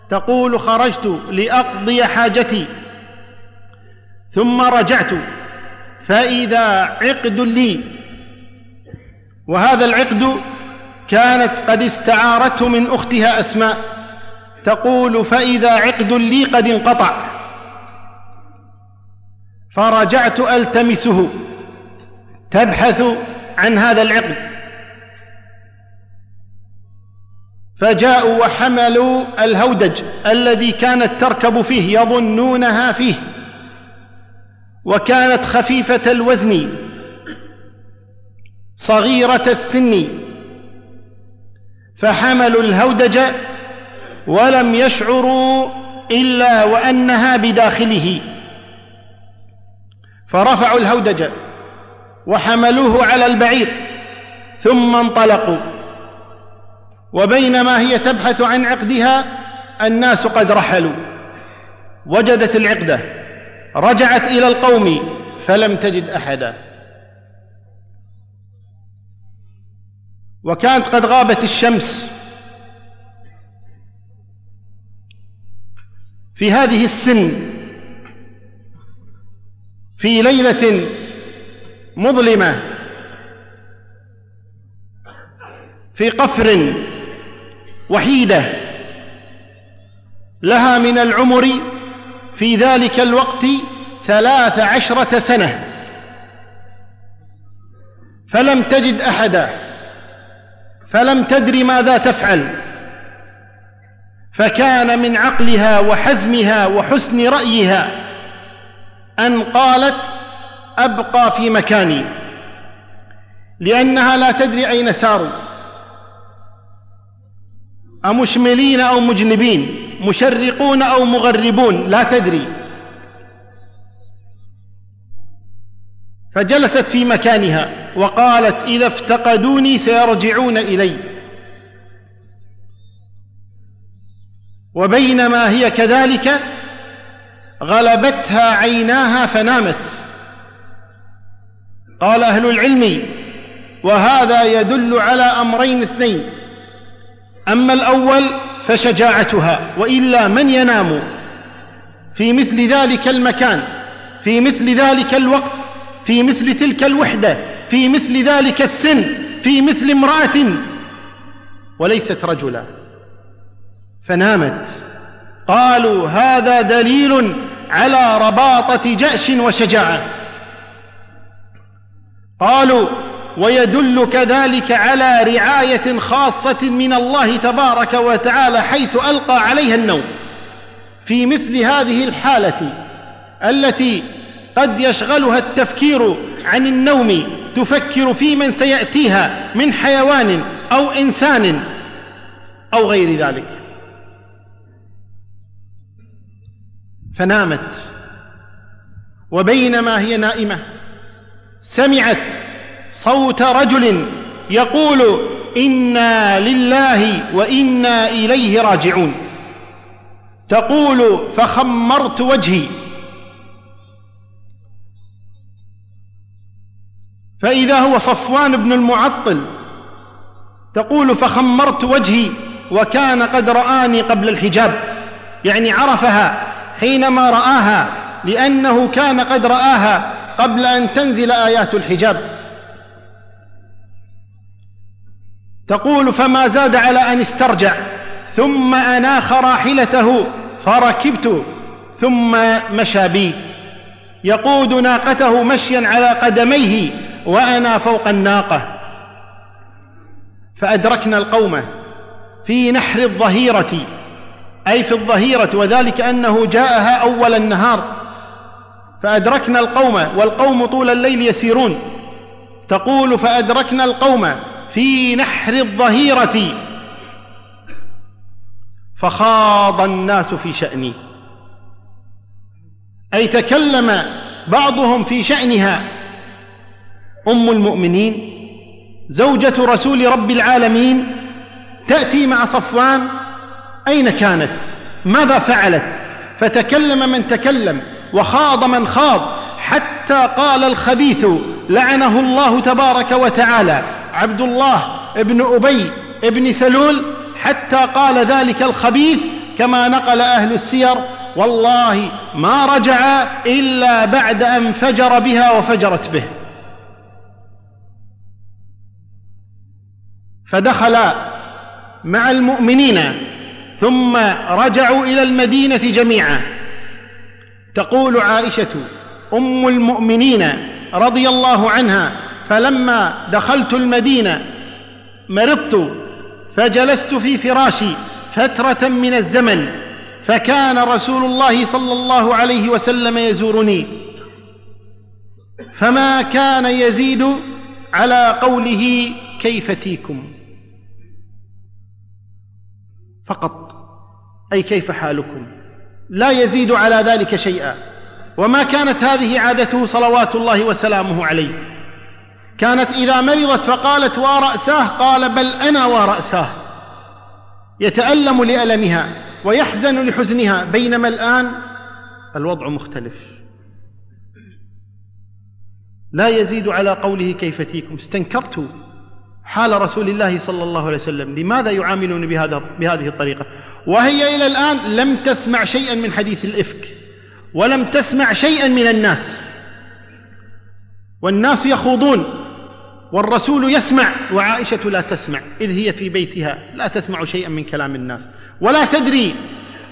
تقول خرجت لأقضي حاجتي ثم رجعت. فإذا عقد لي. وهذا العقد كانت قد استعارته من أختها أسماء. تقول فإذا عقد لي قد انقطع. فرجعت ألتمسه. تبحث عن هذا العقد. فجاءوا وحملوا الهودج الذي كانت تركب فيه يظنونها فيه. وكانت خفيفة الوزن صغيرة السن فحملوا الهودج ولم يشعروا إلا وأنها بداخله. فرفعوا الهودج وحملوه على البعير ثم انطلقوا. وبينما هي تبحث عن عقدها الناس قد رحلوا وجدت العقدة. رجعت إلى القوم فلم تجد أحدا. وكانت قد غابت الشمس. في هذه السن في ليلة مظلمة في قفر وحيدة لها من العمر في ذلك الوقت ثلاث عشرة سنة. فلم تجد أحدا فلم تدر ماذا تفعل. فكان من عقلها وحزمها وحسن رأيها أن قالت أبقى في مكاني لأنها لا تدري أين ساروا. أمشملين أو مجنبين؟ مشرقون أو مغربون لا تدري. فجلست في مكانها وقالت إذا افتقدوني سيرجعون إلي. وبينما هي كذلك غلبتها عيناها فنامت. قال أهل العلم وهذا يدل على أمرين اثنين. أما الأول فشجاعتها وإلا من ينام؟ في مثل ذلك المكان في مثل ذلك الوقت في مثل تلك الوحدة في مثل ذلك السن في مثل امرأة. وليست رجلا. فنامت. قالوا هذا دليل على رباطة جأش وشجاعة. قالوا ويدل كذلك على رعاية خاصة من الله تبارك وتعالى حيث ألقى عليها النوم. في مثل هذه الحالة التي قد يشغلها التفكير عن النوم تفكر في من سيأتيها من حيوان أو إنسان أو غير ذلك. فنامت وبينما هي نائمة سمعت صوت رجل يقول إنا لله وإنا إليه راجعون. تقول فخمرت وجهي. فإذا هو صفوان بن المعطل تقول فخمرت وجهي وكان قد رآني قبل الحجاب. يعني عرفها حينما رآها لأنه كان قد رآها قبل أن تنزل آيات الحجاب. تقول فما زاد على أن استرجع ثم أناخ راحلته فركبت ثم مشى بي. يقود ناقته مشيا على قدميه وأنا فوق الناقة. فأدركنا القوم في نحر الظهيرة أي في الظهيرة وذلك أنه جاءها أول النهار. فأدركنا القوم والقوم طول الليل يسيرون. تقول فأدركنا القوم في نحر الظهيرة. فخاض الناس في شأني. أي تكلم بعضهم في شأنها. أم المؤمنين زوجة رسول رب العالمين تأتي مع صفوان. أين كانت؟ ماذا فعلت؟ فتكلم من تكلم وخاض من خاض حتى قال الخبيث لعنه الله تبارك وتعالى. عبد الله ابن أبي ابن سلول حتى قال ذلك الخبيث كما نقل أهل السير والله ما رجع إلا بعد أن فجر بها وفجرت به. فدخل مع المؤمنين ثم رجعوا إلى المدينة جميعا. تقول عائشة أم المؤمنين رضي الله عنها فلما دخلت المدينة مرضت فجلست في فراشي فترة من الزمن فكان رسول الله صلى الله عليه وسلم يزورني. فما كان يزيد على قوله كيف تيكم فقط أي كيف حالكم؟ لا يزيد على ذلك شيئا. وما كانت هذه عادته صلوات الله وسلامه عليه. كانت إذا مرضت فقالت وراساه قال بل أنا وراساه يتألم لألمها ويحزن لحزنها بينما الآن الوضع مختلف. لا يزيد على قوله كيف تيكم استنكرت حال رسول الله صلى الله عليه وسلم. لماذا يعاملون بهذا بهذه الطريقة؟ وهي إلى الآن لم تسمع شيئا من حديث الإفك ولم تسمع شيئا من الناس. والناس يخوضون والرسول يسمع وعائشة لا تسمع إذ هي في بيتها لا تسمع شيئا من كلام الناس ولا تدري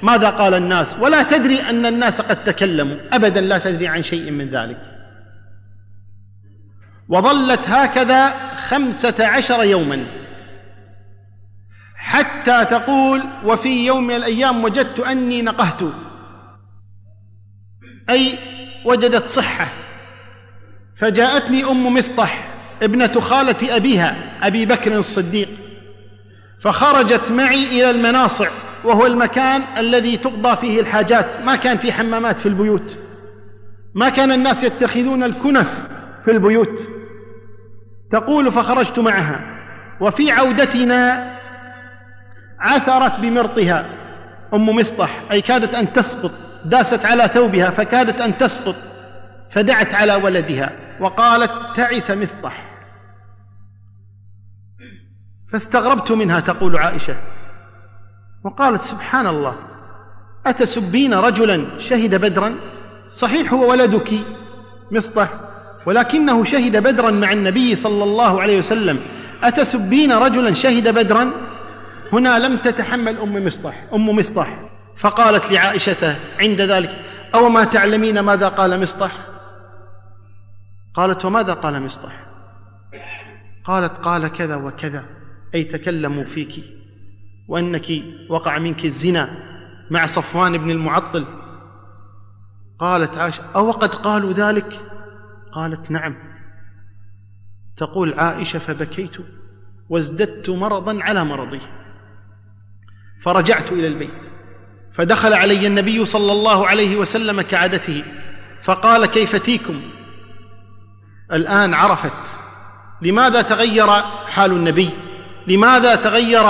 ماذا قال الناس ولا تدري أن الناس قد تكلموا ابدا لا تدري عن شيء من ذلك. وظلت هكذا خمسة عشر يوما حتى تقول وفي يوم من الأيام وجدت أني نقهت. أي وجدت صحة فجاءتني أم مصطح ابنة خالة أبيها أبي بكر الصديق. فخرجت معي إلى المناصع وهو المكان الذي تقضى فيه الحاجات. ما كان في حمامات في البيوت. ما كان الناس يتخذون الكنف في البيوت. تقول فخرجت معها. وفي عودتنا عثرت بمرطها. أم مصطح أي كادت أن تسقط. داست على ثوبها فكادت أن تسقط. فدعت على ولدها وقالت تعس مصطح فاستغربت منها تقول عائشة وقالت سبحان الله أتسبين رجلا شهد بدرا؟ صحيح هو ولدك مصطح ولكنه شهد بدرا مع النبي صلى الله عليه وسلم. أتسبين رجلا شهد بدرا؟ هنا لم تتحمل أم مصطح أم مصطح فقالت لعائشة عند ذلك أو ما تعلمين ماذا قال مصطح قالت وماذا قال مصطح؟ قالت قال كذا وكذا أي تكلموا فيك وإنك وقع منك الزنا مع صفوان بن المعطل. قالت عائشة أو قد قالوا ذلك؟ قالت نعم. تقول عائشة فبكيت وازددت مرضا على مرضي فرجعت إلى البيت فدخل علي النبي صلى الله عليه وسلم كعادته فقال كيف تيكم؟ الآن عرفت لماذا تغير حال النبي لماذا تغير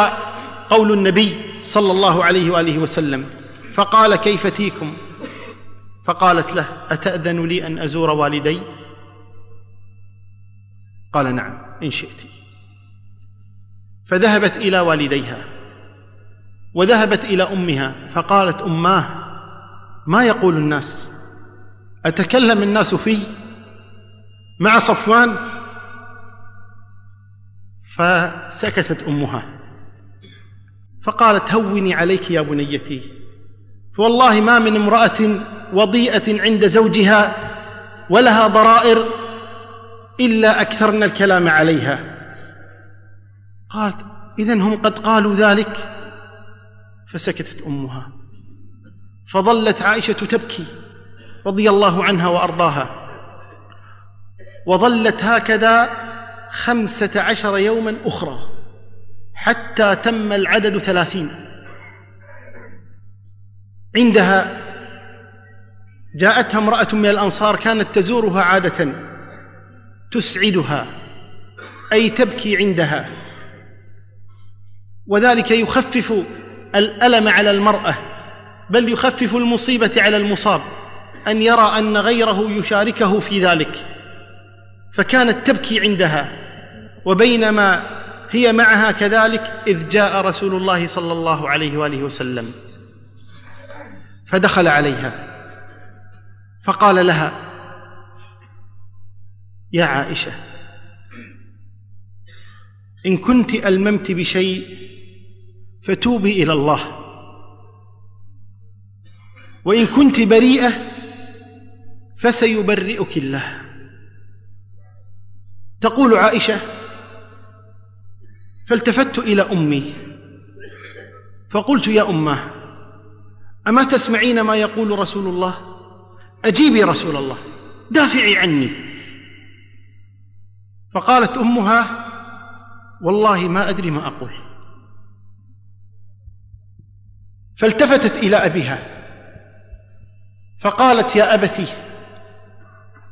قول النبي صلى الله عليه وآله وسلم؟ فقال كيف تيكم؟ فقالت له أتأذن لي أن أزور والدي؟ قال نعم إن شئت. فذهبت إلى والديها وذهبت إلى أمها فقالت أماه ما يقول الناس؟ أتكلم الناس في مع صفوان فسكتت أمها. فقالت هوني عليك يا بنيتي. فوالله ما من امرأة وضيئة عند زوجها ولها ضرائر إلا أكثرن الكلام عليها. قالت إذن هم قد قالوا ذلك. فسكتت أمها. فظلت عائشة تبكي رضي الله عنها وأرضاها. وظلت هكذا خمسة عشر يوما أخرى حتى تم العدد ثلاثين. عندها جاءتها امرأة من الأنصار كانت تزورها عادة تسعدها أي تبكي عندها وذلك يخفف الألم على المرأة بل يخفف المصيبة على المصاب أن يرى أن غيره يشاركه في ذلك. فكانت تبكي عندها. وبينما هي معها كذلك إذ جاء رسول الله صلى الله عليه وآله وسلم. فدخل عليها. فقال لها يا عائشة إن كنت ألممت بشيء فتوبي إلى الله. وإن كنت بريئة فسيبرئك الله. تقول عائشة فالتفت إلى أمي فقلت يا أماه أما تسمعين ما يقول رسول الله؟ أجيبي رسول الله دافعي عني. فقالت أمها والله ما أدري ما أقول. فالتفتت إلى أبيها فقالت يا أبتي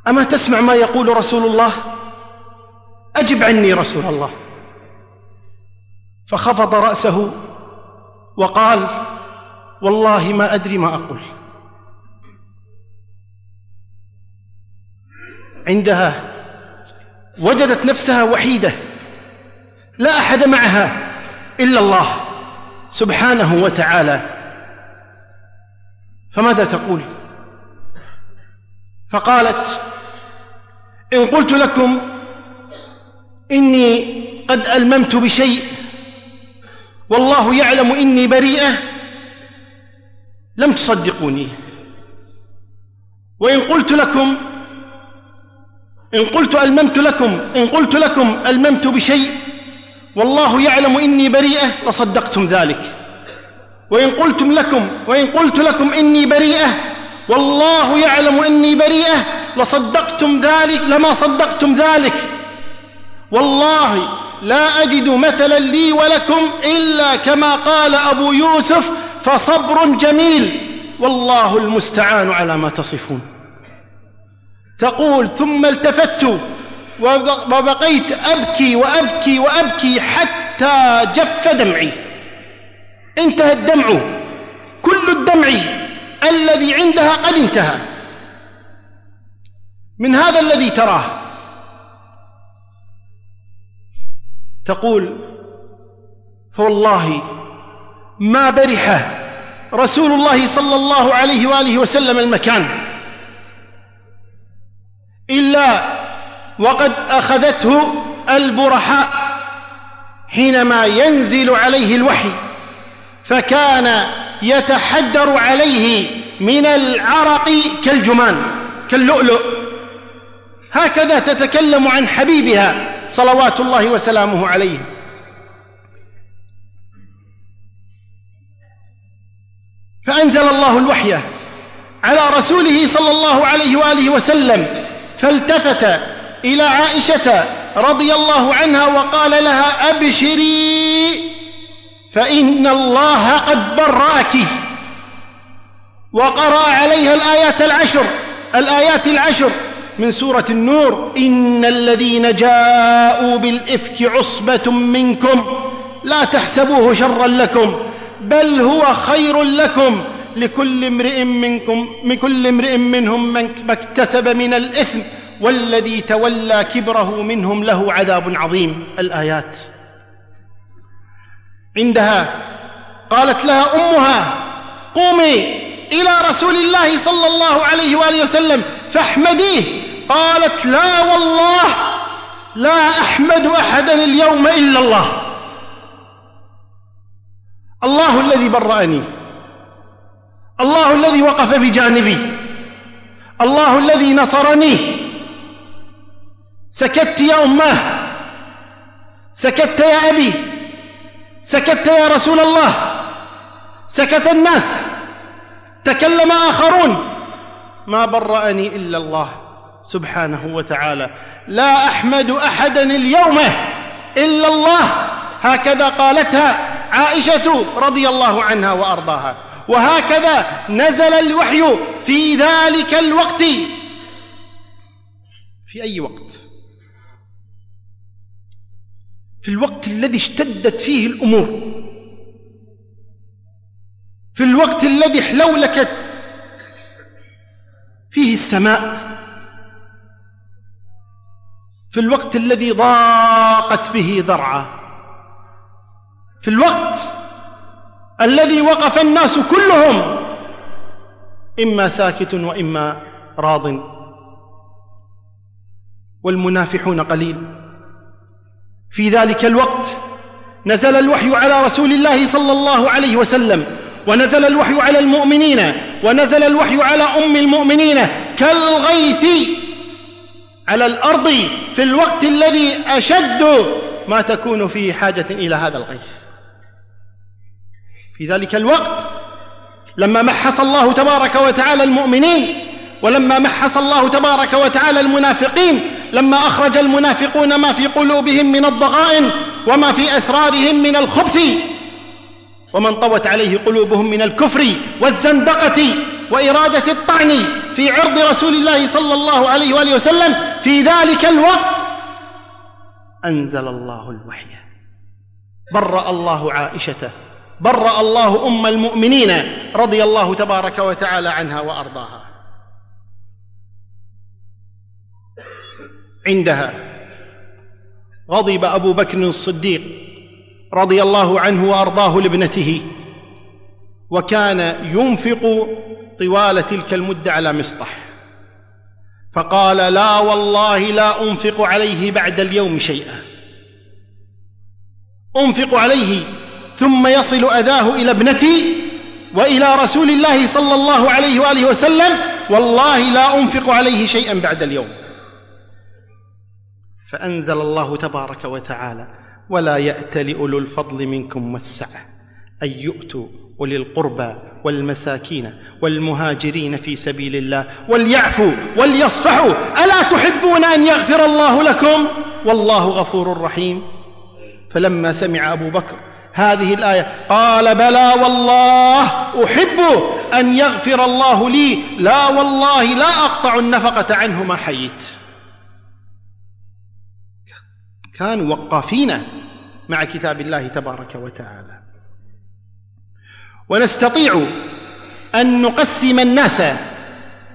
أما تسمع ما يقول رسول الله؟ أجب عني رسول الله. فخفض رأسه وقال والله ما أدري ما أقول. عندها وجدت نفسها وحيدة لا أحد معها إلا الله سبحانه وتعالى. فماذا تقول؟ فقالت إن قلت لكم إني قد ألممت بشيء. والله يعلم إني بريئة. لم تصدقوني. وإن قلت لكم إن قلت ألممت لكم إن قلت لكم ألممت بشيء والله يعلم إني بريئة لصدقتم ذلك. وإن قلتم لكم وإن قلت لكم إني بريئة والله يعلم إني بريئة لصدقتم ذلك لما صدقتم ذلك. والله لا أجد مثلا لي ولكم إلا كما قال أبو يوسف فصبر جميل. والله المستعان على ما تصفون. تقول ثم التفت وبقيت أبكي وأبكي وأبكي حتى جف دمعي. انتهى الدمع. كل الدمع الذي عندها قد انتهى. من هذا الذي تراه. تقول فوالله ما برح رسول الله صلى الله عليه وآله وسلم المكان إلا وقد أخذته البرحاء حينما ينزل عليه الوحي فكان يتحدر عليه من العرق كالجمان كاللؤلؤ. هكذا تتكلم عن حبيبها. صلوات الله وسلامه عليه. فأنزل الله الوحي على رسوله صلى الله عليه وآله وسلم فالتفت إلى عائشة رضي الله عنها وقال لها أبشري فإن الله قد برأك. وقرأ عليها الآيات العشر الآيات العشر. من سورة النور. إن الذين جاءوا بالإفك عصبة منكم لا تحسبوه شرا لكم بل هو خير لكم لكل امرئ منكم من كل امرئ منهم ما اكتسب من الإثم والذي تولى كبره منهم له عذاب عظيم. الآيات عندها قالت لها أمها قومي إلى رسول الله صلى الله عليه وآله وسلم فاحمديه. قالت لا والله لا أحمد أحدا اليوم إلا الله. الله الذي برأني. الله الذي وقف بجانبي. الله الذي نصرني. سكت يا اماه سكت يا أبي. سكت يا رسول الله. سكت الناس. تكلم آخرون. ما برأني إلا الله سبحانه وتعالى. لا أحمد أحدا اليوم إلا الله. هكذا قالتها عائشة رضي الله عنها وأرضاها. وهكذا نزل الوحي في ذلك الوقت. في أي وقت؟ في الوقت الذي اشتدت فيه الأمور. في الوقت الذي حلولكت فيه السماء. في الوقت الذي ضاقت به ذرعه في الوقت الذي وقف الناس كلهم. إما ساكت وإما راض. والمنافحون قليل. في ذلك الوقت نزل الوحي على رسول الله صلى الله عليه وسلم. ونزل الوحي على المؤمنين ونزل الوحي على أم المؤمنين كالغيث على الأرض في الوقت الذي أشد ما تكون فيه حاجة إلى هذا الغيث. في ذلك الوقت لما محص الله تبارك وتعالى المؤمنين ولما محص الله تبارك وتعالى المنافقين لما أخرج المنافقون ما في قلوبهم من الضغائن وما في أسرارهم من الخبث ومن طوت عليه قلوبهم من الكفر والزندقة وإرادة الطعن في عرض رسول الله صلى الله عليه وآله وسلم في ذلك الوقت أنزل الله الوحي. برأ الله عائشه برأ الله أم المؤمنين رضي الله تبارك وتعالى عنها وأرضاها. عندها غضب أبو بكر الصديق رضي الله عنه وأرضاه لابنته وكان ينفق طوال تلك المدة على مصطح فقال لا والله لا أنفق عليه بعد اليوم شيئا. أنفق عليه ثم يصل أذاه إلى ابنتي وإلى رسول الله صلى الله عليه وآله وسلم والله لا أنفق عليه شيئا بعد اليوم. فأنزل الله تبارك وتعالى ولا يات لاولو الفضل منكم والسعة. أن يؤتوا اولي القربى والمساكين والمهاجرين في سبيل الله وليعفوا وليصفحوا. ألا تحبون أن يغفر الله لكم؟ والله غفور رحيم. فلما سمع أبو بكر هذه الآية قال بلى والله أحب أن يغفر الله لي. لا والله لا أقطع النفقة عنه ما حييت. كانوا وقافين مع كتاب الله تبارك وتعالى. ونستطيع أن نقسم الناس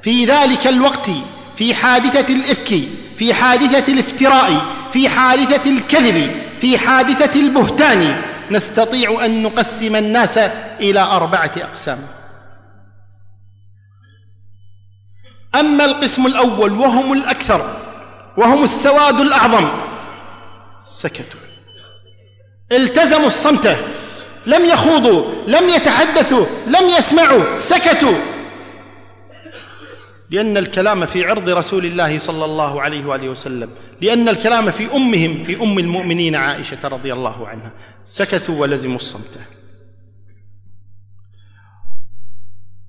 في ذلك الوقت في حادثة الإفك في حادثة الافتراء في حادثة الكذب في حادثة البهتان. نستطيع أن نقسم الناس إلى أربعة أقسام. أما القسم الأول وهم الأكثر وهم السواد الأعظم سكتوا. التزموا الصمت. لم يخوضوا لم يتحدثوا لم يسمعوا سكتوا. لأن الكلام في عرض رسول الله صلى الله عليه وآله وسلم لأن الكلام في أمهم في أم المؤمنين عائشة رضي الله عنها. سكتوا ولزموا الصمت.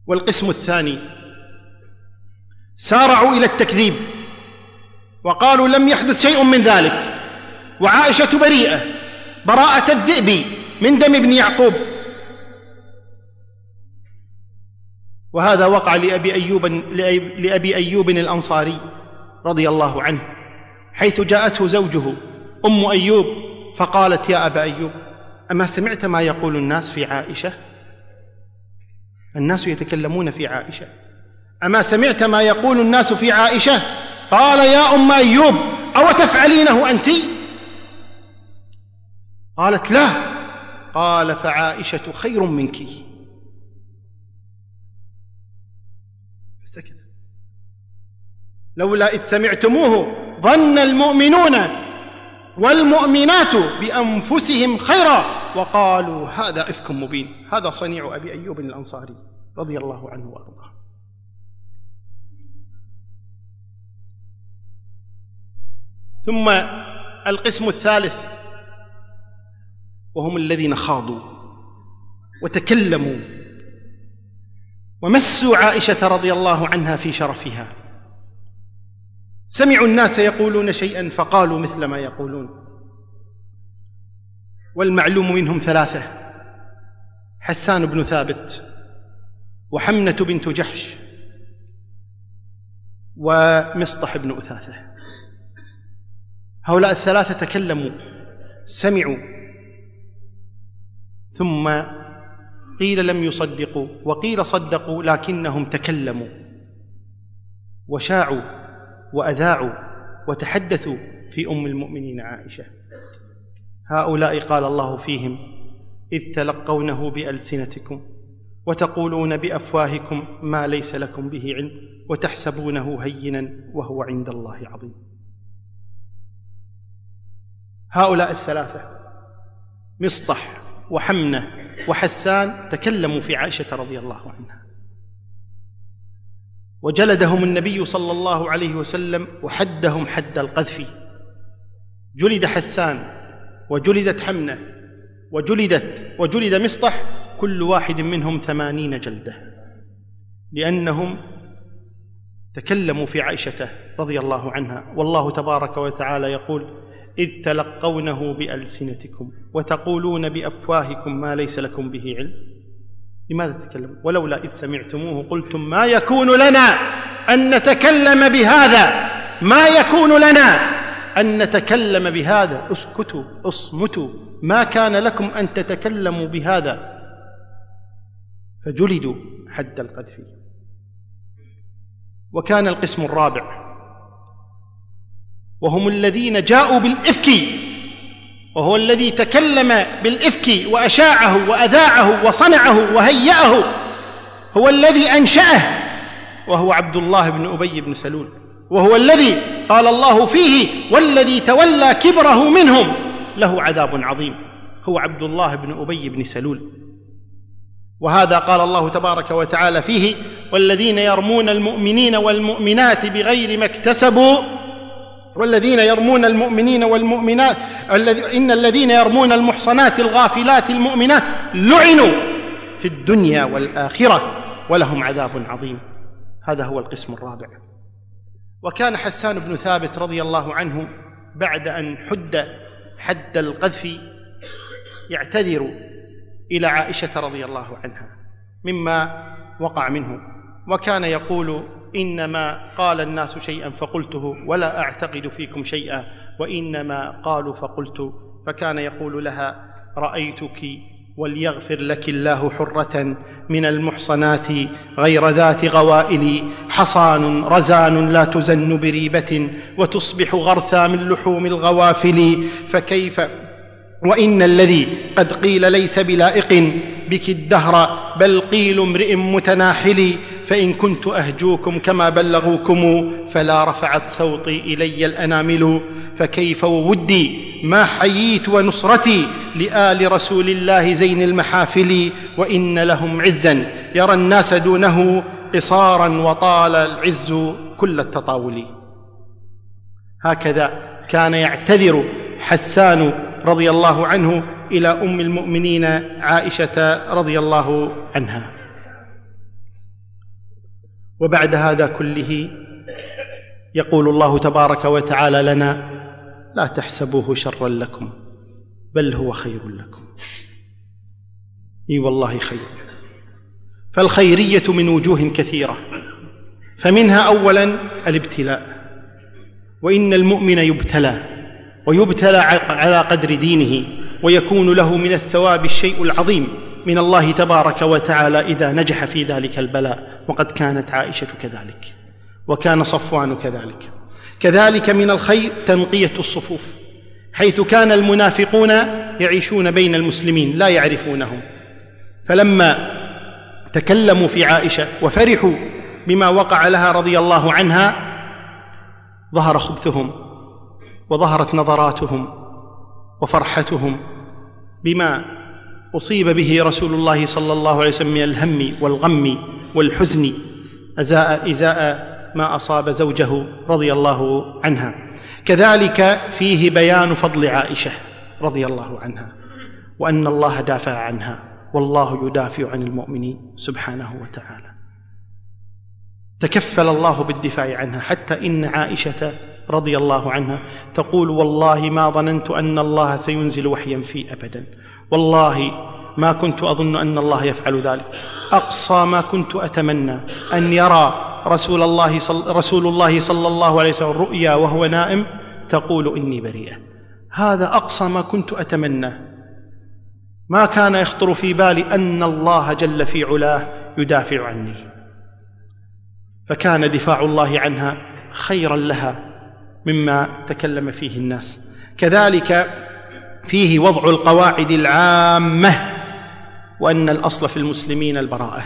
والقسم الثاني سارعوا إلى التكذيب. وقالوا لم يحدث شيء من ذلك. وعائشة بريئة براءة الذئب من دم ابن يعقوب. وهذا وقع لأبي أيوب, لأبي أيوب الأنصاري رضي الله عنه حيث جاءته زوجه أم أيوب فقالت يا أبا أيوب أما سمعت ما يقول الناس في عائشة؟ الناس يتكلمون في عائشة. أما سمعت ما يقول الناس في عائشة؟ قال يا أم أيوب أو تفعلينه أنت؟ قالت لا. قال فعائشة خير منك. لولا إذ سمعتموه ظن المؤمنون والمؤمنات بأنفسهم خيرا وقالوا هذا إفك مبين. هذا صنيع أبي أيوب الأنصاري رضي الله عنه وأرضاه. ثم القسم الثالث. وهم الذين خاضوا وتكلموا ومسوا عائشة رضي الله عنها في شرفها. سمعوا الناس يقولون شيئا فقالوا مثل ما يقولون. والمعلوم منهم ثلاثة حسان بن ثابت وحمنة بنت جحش ومصطح بن أثاثة. هؤلاء الثلاثة تكلموا سمعوا ثم قيل لم يصدقوا وقيل صدقوا لكنهم تكلموا وشاعوا وأذاعوا وتحدثوا في أم المؤمنين عائشة. هؤلاء قال الله فيهم إذ تلقونه بألسنتكم وتقولون بأفواهكم ما ليس لكم به علم وتحسبونه هينا وهو عند الله عظيم. هؤلاء الثلاثة مصطح وحمنة وحسان تكلموا في عائشة رضي الله عنها. وجلدهم النبي صلى الله عليه وسلم وحدهم حد القذف. جلد حسان وجلدت حمنة وجلدت وجلد مصطح كل واحد منهم ثمانين جلدة لأنهم تكلموا في عائشة رضي الله عنها. والله تبارك وتعالى يقول إذ تلقونه بألسنتكم وتقولون بأفواهكم ما ليس لكم به علم. لماذا تتكلم ولولا إذ سمعتموه قلتم ما يكون لنا أن نتكلم بهذا. ما يكون لنا أن نتكلم بهذا. اسكتوا اصمتوا. ما كان لكم أن تتكلموا بهذا. فجلدوا حد القذف. وكان القسم الرابع. وهم الذين جاءوا بالإفك وهو الذي تكلم بالإفك وأشاعه وأذاعه وصنعه وهيأه هو الذي أنشأه وهو عبد الله بن أبي بن سلول وهو الذي قال الله فيه والذي تولى كبره منهم له عذاب عظيم هو عبد الله بن أبي بن سلول. وهذا قال الله تبارك وتعالى فيه والذين يرمون المؤمنين والمؤمنات بغير ما اكتسبوا والذين يرمون المؤمنين والمؤمنات إن الذين يرمون المحصنات الغافلات المؤمنات لعنوا في الدنيا والآخرة ولهم عذاب عظيم. هذا هو القسم الرابع. وكان حسان بن ثابت رضي الله عنه بعد أن حد حد القذف يعتذر إلى عائشة رضي الله عنها مما وقع منه. وكان يقول إنما قال الناس شيئا فقلته ولا أعتقد فيكم شيئا وإنما قالوا فقلت فكان يقول لها رأيتك وليغفر لك الله حرة من المحصنات غير ذات غوائل حصان رزان لا تزن بريبة وتصبح غرثا من لحوم الغوافل فكيف وإن الذي قد قيل ليس بلائق بك الدهر بل قيل امرئ متناحل فإن كنت أهجوكم كما بلغوكم فلا رفعت صوتي إلي الأنامل. فكيف وودي ما حييت ونصرتي لآل رسول الله زين المحافل؟ وإن لهم عزا يرى الناس دونه قصارا وطال العز كل التطاول. هكذا كان يعتذر حسان رضي الله عنه إلى أم المؤمنين عائشة رضي الله عنها. وبعد هذا كله يقول الله تبارك وتعالى لنا لا تحسبوه شرا لكم بل هو خير لكم. إي والله خير. فالخيرية من وجوه كثيرة فمنها اولا الابتلاء وإن المؤمن يبتلى. ويبتلى على قدر دينه ويكون له من الثواب الشيء العظيم من الله تبارك وتعالى إذا نجح في ذلك البلاء. وقد كانت عائشة كذلك وكان صفوان كذلك. كذلك من الخير تنقية الصفوف حيث كان المنافقون يعيشون بين المسلمين لا يعرفونهم. فلما تكلموا في عائشة وفرحوا بما وقع لها رضي الله عنها ظهر خبثهم. وظهرت نظراتهم وفرحتهم بما أصيب به رسول الله صلى الله عليه وسلم من الهم والغم والحزن أزاء إزاء ما أصاب زوجه رضي الله عنها. كذلك فيه بيان فضل عائشة رضي الله عنها وأن الله دافع عنها والله يدافع عن المؤمنين سبحانه وتعالى. تكفل الله بالدفاع عنها حتى إن عائشة رضي الله عنها تقول والله ما ظننت أن الله سينزل وحيا في أبدا. والله ما كنت أظن أن الله يفعل ذلك. أقصى ما كنت أتمنى أن يرى رسول الله صل رسول الله صلى الله عليه وسلم رؤيا وهو نائم تقول إني بريئة. هذا أقصى ما كنت اتمناه ما كان يخطر في بالي أن الله جل في علاه يدافع عني. فكان دفاع الله عنها خيرا لها. مما تكلم فيه الناس. كذلك فيه وضع القواعد العامة وأن الأصل في المسلمين البراءة.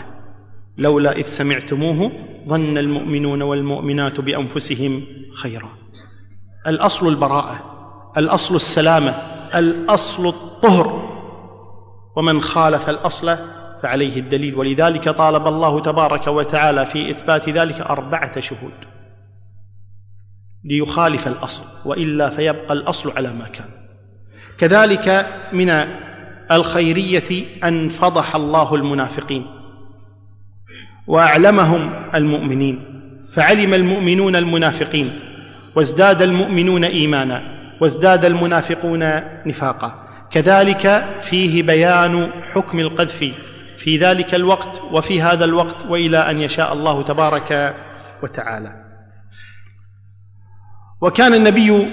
لولا إذ سمعتموه ظن المؤمنون والمؤمنات بأنفسهم خيرا. الأصل البراءة الأصل السلامة الأصل الطهر. ومن خالف الأصل فعليه الدليل. ولذلك طالب الله تبارك وتعالى في إثبات ذلك أربعة شهود. ليخالف الأصل وإلا فيبقى الأصل على ما كان. كذلك من الخيرية أن فضح الله المنافقين وأعلمهم المؤمنين فعلم المؤمنون المنافقين وازداد المؤمنون إيمانا وازداد المنافقون نفاقا. كذلك فيه بيان حكم القذف في ذلك الوقت وفي هذا الوقت وإلى أن يشاء الله تبارك وتعالى. وكان النبي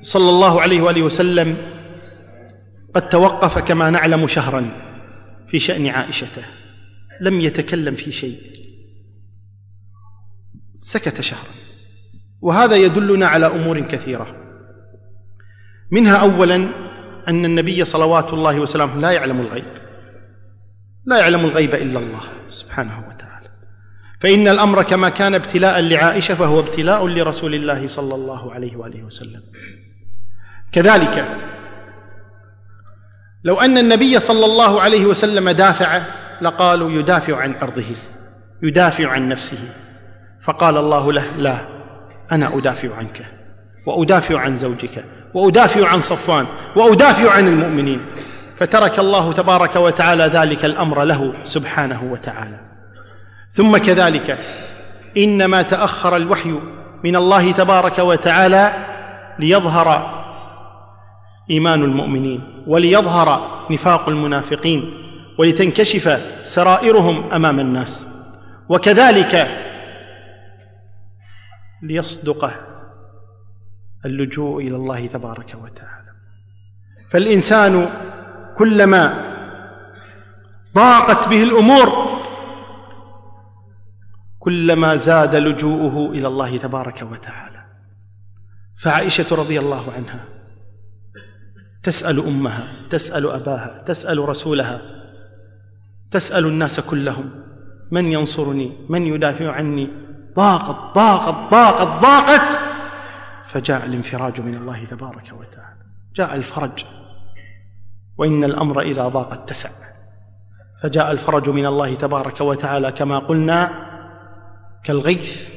صلى الله عليه وآله وسلم قد توقف كما نعلم شهرا في شأن عائشة. لم يتكلم في شيء. سكت شهرا. وهذا يدلنا على أمور كثيرة. منها اولا أن النبي صلوات الله وسلامه لا يعلم الغيب. لا يعلم الغيب إلا الله سبحانه وتعالى. فإن الأمر كما كان ابتلاء لعائشة فهو ابتلاء لرسول الله صلى الله عليه وآله وسلم. كذلك لو أن النبي صلى الله عليه وسلم دافع لقالوا يدافع عن أرضه يدافع عن نفسه. فقال الله له لا أنا أدافع عنك وأدافع عن زوجك وأدافع عن صفوان وأدافع عن المؤمنين. فترك الله تبارك وتعالى ذلك الأمر له سبحانه وتعالى. ثم كذلك. إنما تأخر الوحي من الله تبارك وتعالى ليظهر إيمان المؤمنين وليظهر نفاق المنافقين ولتنكشف سرائرهم أمام الناس. وكذلك ليصدق اللجوء إلى الله تبارك وتعالى. فالإنسان كلما ضاقت به الأمور كلما زاد لجوءه إلى الله تبارك وتعالى. فعائشة رضي الله عنها تسأل أمها تسأل أباها تسأل رسولها تسأل الناس كلهم من ينصرني؟ من يدافع عني؟ ضاقت ضاقت ضاقت ضاقت. فجاء الانفراج من الله تبارك وتعالى. جاء الفرج. وإن الأمر إذا ضاق اتسع. فجاء الفرج من الله تبارك وتعالى كما قلنا كالغيث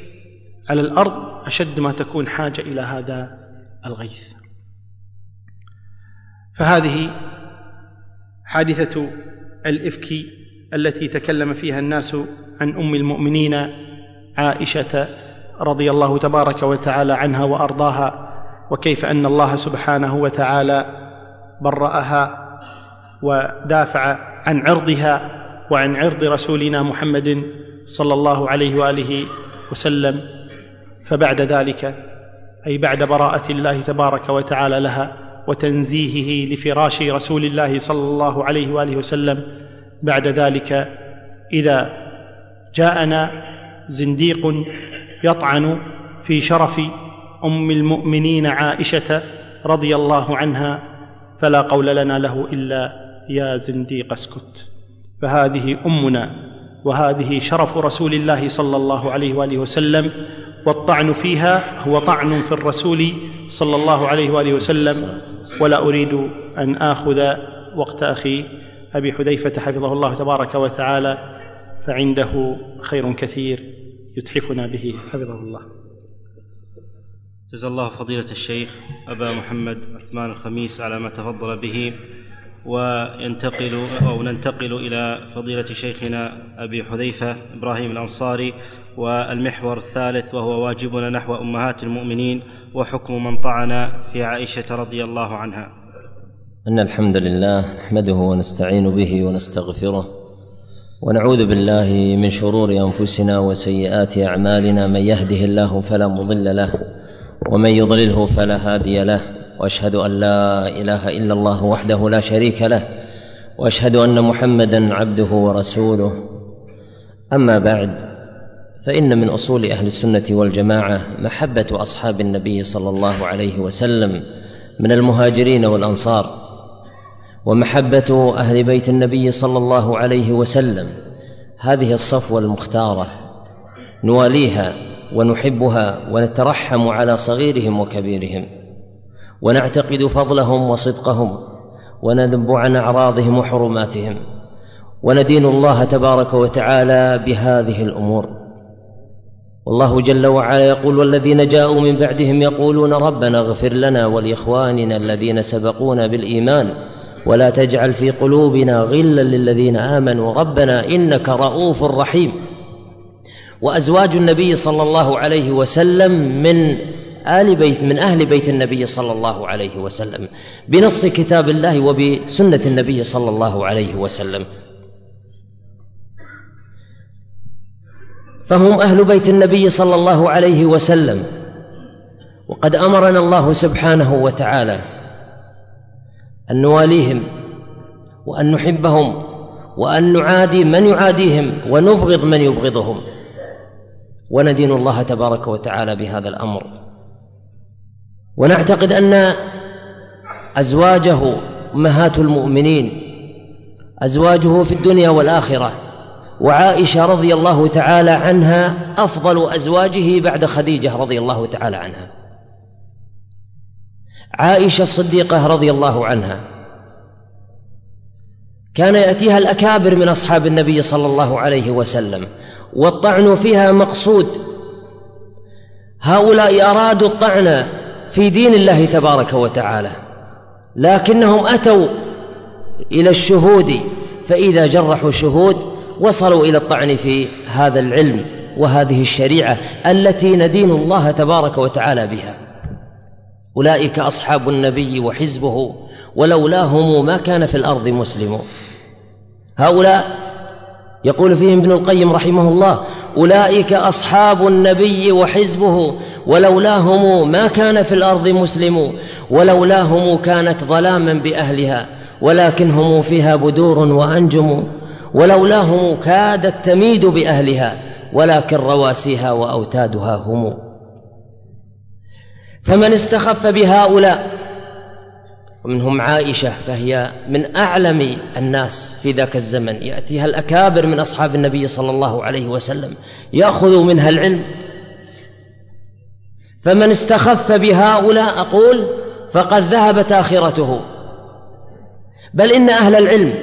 على الأرض أشد ما تكون حاجة إلى هذا الغيث. فهذه حادثة الإفك التي تكلم فيها الناس عن أم المؤمنين عائشة رضي الله تبارك وتعالى عنها وأرضاها وكيف أن الله سبحانه وتعالى برأها ودافع عن عرضها وعن عرض رسولنا محمد صلى الله عليه وآله وسلم فبعد ذلك أي بعد براءة الله تبارك وتعالى لها وتنزيهه لفراش رسول الله صلى الله عليه وآله وسلم بعد ذلك إذا جاءنا زنديق يطعن في شرف أم المؤمنين عائشة رضي الله عنها فلا قول لنا له إلا يا زنديق اسكت. فهذه أمنا وهذه شرف رسول الله صلى الله عليه وآله وسلم والطعن فيها هو طعن في الرسول صلى الله عليه وآله وسلم. ولا أريد أن آخذ وقت أخي أبي حذيفة حفظه الله تبارك وتعالى فعنده خير كثير يتحفنا به. حفظه الله. جزا الله فضيلة الشيخ أبا محمد عثمان الخميس على ما تفضل به. وينتقل أو ننتقل إلى فضيلة شيخنا أبي حذيفة إبراهيم الأنصاري والمحور الثالث وهو واجبنا نحو أمهات المؤمنين وحكم من طعن في عائشة رضي الله عنها. إن الحمد لله نحمده ونستعين به ونستغفره ونعوذ بالله من شرور أنفسنا وسيئات أعمالنا من يهده الله فلا مضل له ومن يضلله فلا هادي له وأشهد أن لا إله إلا الله وحده لا شريك له وأشهد أن محمدا عبده ورسوله. أما بعد فإن من أصول أهل السنة والجماعة محبة أصحاب النبي صلى الله عليه وسلم من المهاجرين والأنصار ومحبة أهل بيت النبي صلى الله عليه وسلم. هذه الصفوة المختارة نواليها ونحبها ونترحم على صغيرهم وكبيرهم. ونعتقد فضلهم وصدقهم ونذب عن أعراضهم وحرماتهم وندين الله تبارك وتعالى بهذه الأمور. والله جل وعلا يقول والذين جاءوا من بعدهم يقولون ربنا اغفر لنا ولإخواننا الذين سبقونا بالإيمان ولا تجعل في قلوبنا غلا للذين آمنوا ربنا إنك رؤوف رحيم. وأزواج النبي صلى الله عليه وسلم من آل بيت من أهل بيت النبي صلى الله عليه وسلم بنص كتاب الله وبسنة النبي صلى الله عليه وسلم. فهم أهل بيت النبي صلى الله عليه وسلم. وقد أمرنا الله سبحانه وتعالى أن نواليهم وأن نحبهم وأن نعادي من يعاديهم ونبغض من يبغضهم. وندين الله تبارك وتعالى بهذا الأمر. ونعتقد أن أزواجه أمهات المؤمنين أزواجه في الدنيا والآخرة. وعائشة رضي الله تعالى عنها أفضل أزواجه بعد خديجة رضي الله تعالى عنها. عائشة الصديقة رضي الله عنها. كان يأتيها الأكابر من أصحاب النبي صلى الله عليه وسلم والطعن فيها مقصود. هؤلاء أرادوا الطعن في دين الله تبارك وتعالى لكنهم أتوا إلى الشهود فإذا جرحوا الشهود وصلوا إلى الطعن في هذا العلم وهذه الشريعة التي ندين الله تبارك وتعالى بها. أولئك أصحاب النبي وحزبه ولولاهم ما كان في الأرض مسلم. هؤلاء يقول فيهم ابن القيم رحمه الله أولئك أصحاب النبي وحزبه ولولاهم ما كان في الأرض مسلم ولولاهم كانت ظلاما بأهلها ولكن هم فيها بدور وأنجم ولولاهم كادت تميد بأهلها ولكن رواسيها وأوتادها هم. فمن استخف بهؤلاء ومنهم عائشة فهي من أعلم الناس في ذاك الزمن. يأتيها الأكابر من أصحاب النبي صلى الله عليه وسلم ياخذ منها العلم فمن استخف بهؤلاء أقول فقد ذهبت آخرته. بل إن أهل العلم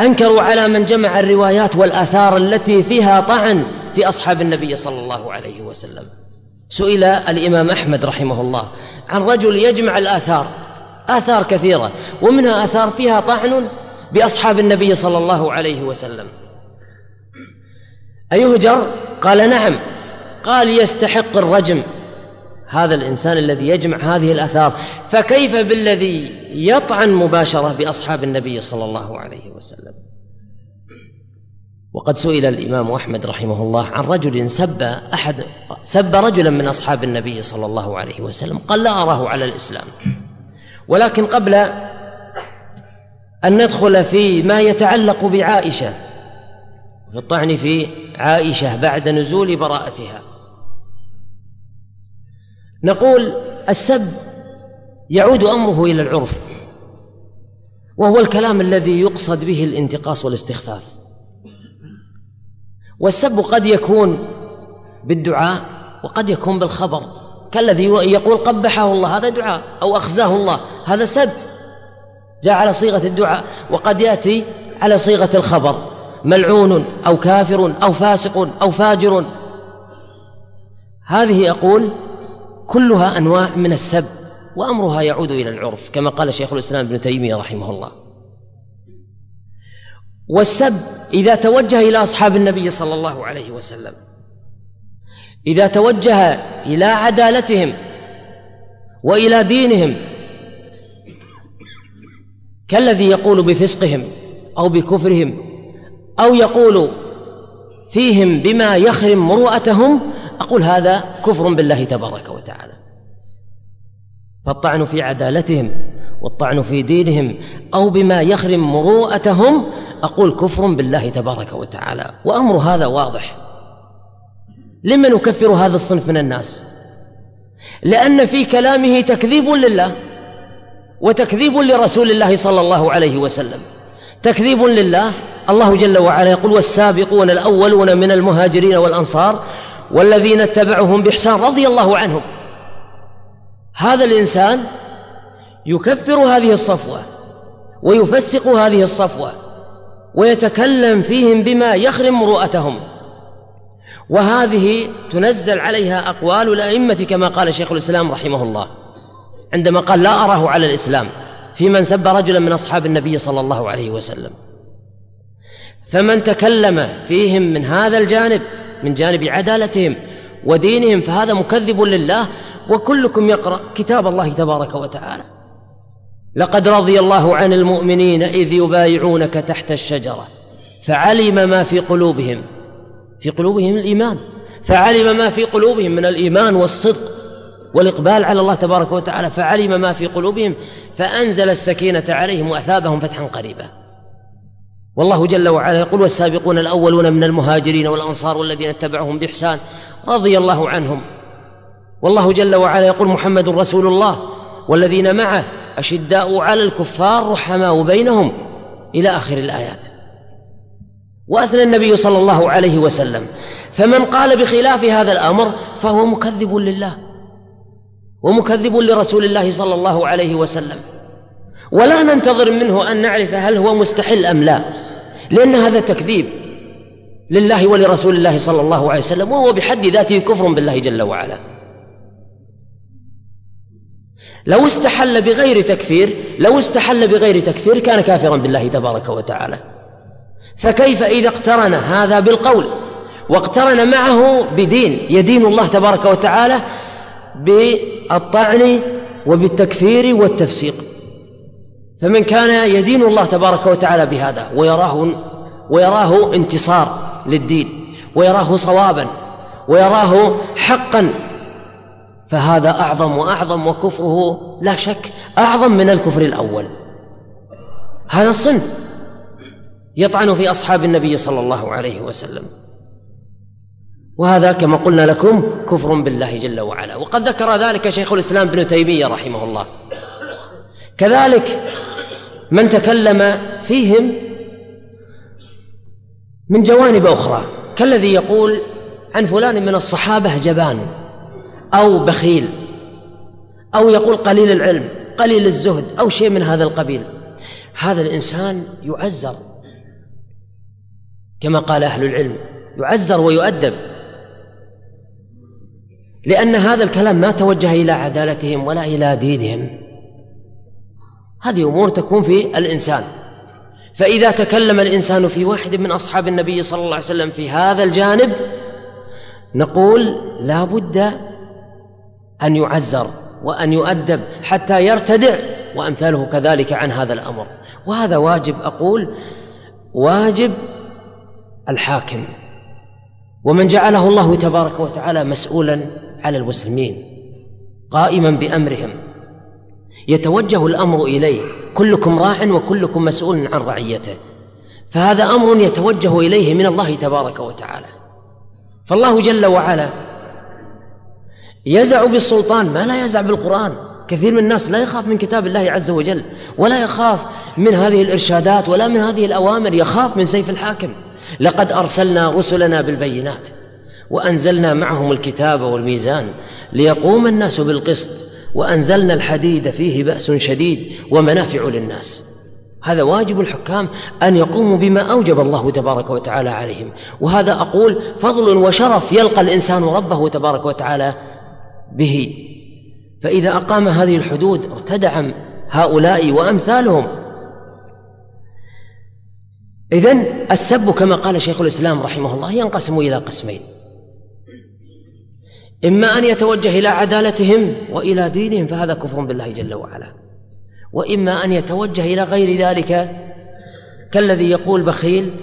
أنكروا على من جمع الروايات والآثار التي فيها طعن في أصحاب النبي صلى الله عليه وسلم. سئل الإمام أحمد رحمه الله عن رجل يجمع الآثار آثار كثيرة ومنها آثار فيها طعن بأصحاب النبي صلى الله عليه وسلم. أيهجر؟ قال نعم. قال يستحق الرجم. هذا الإنسان الذي يجمع هذه الآثار. فكيف بالذي يطعن مباشرة بأصحاب النبي صلى الله عليه وسلم؟ وقد سئل الإمام أحمد رحمه الله عن رجل سب أحد سب رجلا من أصحاب النبي صلى الله عليه وسلم قال لا أراه على الإسلام. ولكن قبل أن ندخل في ما يتعلق بعائشة في الطعن في عائشة بعد نزول براءتها نقول السب يعود أمره إلى العرف وهو الكلام الذي يقصد به الانتقاص والاستخفاف. والسب قد يكون بالدعاء وقد يكون بالخبر كالذي يقول قبحه الله هذا دعاء أو أخزاه الله هذا سب. جاء على صيغة الدعاء وقد يأتي على صيغة الخبر ملعون أو كافر أو فاسق أو فاجر. هذه أقول كلها أنواع من السب وأمرها يعود إلى العرف كما قال شيخ الإسلام ابن تيمية رحمه الله. والسب إذا توجه إلى أصحاب النبي صلى الله عليه وسلم إذا توجه إلى عدالتهم وإلى دينهم كالذي يقول بفسقهم أو بكفرهم أو يقول فيهم بما يخرم مروءتهم أقول هذا كفر بالله تبارك وتعالى. فالطعن في عدالتهم والطعن في دينهم أو بما يخرم مروءتهم أقول كفر بالله تبارك وتعالى. وأمر هذا واضح. لما نكفر هذا الصنف من الناس؟ لأن في كلامه تكذيب لله وتكذيب لرسول الله صلى الله عليه وسلم. تكذيب لله الله جل وعلا يقول والسابقون الأولون من المهاجرين والأنصار والذين اتبعهم بإحسان رضي الله عنهم. هذا الإنسان يكفر هذه الصفوة ويفسق هذه الصفوة ويتكلم فيهم بما يخرم مروءتهم. وهذه تنزل عليها أقوال الأئمة كما قال شيخ الإسلام رحمه الله عندما قال لا أراه على الإسلام في من سب رجلا من أصحاب النبي صلى الله عليه وسلم. فمن تكلم فيهم من هذا الجانب من جانب عدالتهم ودينهم فهذا مكذب لله وكلكم يقرأ كتاب الله تبارك وتعالى. لقد رضي الله عن المؤمنين إذ يبايعونك تحت الشجرة فعلم ما في قلوبهم في قلوبهم الإيمان فعلم ما في قلوبهم من الإيمان والصدق والإقبال على الله تبارك وتعالى فعلم ما في قلوبهم فأنزل السكينة عليهم وأثابهم فتحا قريبا. والله جل وعلا يقول والسابقون الأولون من المهاجرين والأنصار والذين اتبعهم بإحسان رضي الله عنهم. والله جل وعلا يقول محمد رسول الله والذين معه أشداء على الكفار رحماء بينهم إلى آخر الآيات. وأثنى النبي صلى الله عليه وسلم. فمن قال بخلاف هذا الأمر فهو مكذب لله ومكذب لرسول الله صلى الله عليه وسلم. ولا ننتظر منه أن نعرف هل هو مستحل أم لا. لأن هذا تكذيب لله ولرسول الله صلى الله عليه وسلم وهو بحد ذاته كفر بالله جل وعلا. لو استحل بغير تكفير لو استحل بغير تكفير كان كافرا بالله تبارك وتعالى. فكيف إذا اقترن هذا بالقول؟ واقترن معه بدين يدين الله تبارك وتعالى بالطعن وبالتكفير والتفسيق. فمن كان يدين الله تبارك وتعالى بهذا ويراه ويراه انتصار للدين ويراه صوابا ويراه حقا فهذا أعظم وأعظم وكفره لا شك أعظم من الكفر الأول. هذا الصنف يطعن في أصحاب النبي صلى الله عليه وسلم. وهذا كما قلنا لكم كفر بالله جل وعلا. وقد ذكر ذلك شيخ الإسلام ابن تيمية رحمه الله. كذلك من تكلم فيهم من جوانب أخرى كالذي يقول عن فلان من الصحابة جبان أو بخيل أو يقول قليل العلم قليل الزهد أو شيء من هذا القبيل. هذا الإنسان يعزر كما قال أهل العلم يعزر ويؤدب لأن هذا الكلام ما توجه إلى عدالتهم ولا إلى دينهم. هذه أمور تكون في الإنسان. فإذا تكلم الإنسان في واحد من أصحاب النبي صلى الله عليه وسلم في هذا الجانب نقول لا بد أن يعزر وأن يؤدب حتى يرتدع وأمثاله كذلك عن هذا الأمر. وهذا واجب أقول واجب الحاكم. ومن جعله الله تبارك وتعالى مسؤولا على المسلمين قائما بأمرهم. يتوجه الأمر إليه. كلكم راع وكلكم مسؤول عن رعيته. فهذا أمر يتوجه إليه من الله تبارك وتعالى. فالله جل وعلا يزع بالسلطان ما لا يزع بالقرآن. كثير من الناس لا يخاف من كتاب الله عز وجل ولا يخاف من هذه الإرشادات ولا من هذه الأوامر. يخاف من سيف الحاكم. لقد أرسلنا رسلنا بالبينات وأنزلنا معهم الكتاب والميزان ليقوم الناس بالقسط. وأنزلنا الحديد فيه بأس شديد ومنافع للناس. هذا واجب الحكام أن يقوموا بما أوجب الله تبارك وتعالى عليهم. وهذا أقول فضل وشرف يلقى الإنسان ربه تبارك وتعالى به. فإذا أقام هذه الحدود ارتدع هؤلاء وأمثالهم. إذن السب كما قال شيخ الإسلام رحمه الله ينقسم إلى قسمين. إما أن يتوجه إلى عدالتهم وإلى دينهم فهذا كفر بالله جل وعلا. وإما أن يتوجه إلى غير ذلك كالذي يقول بخيل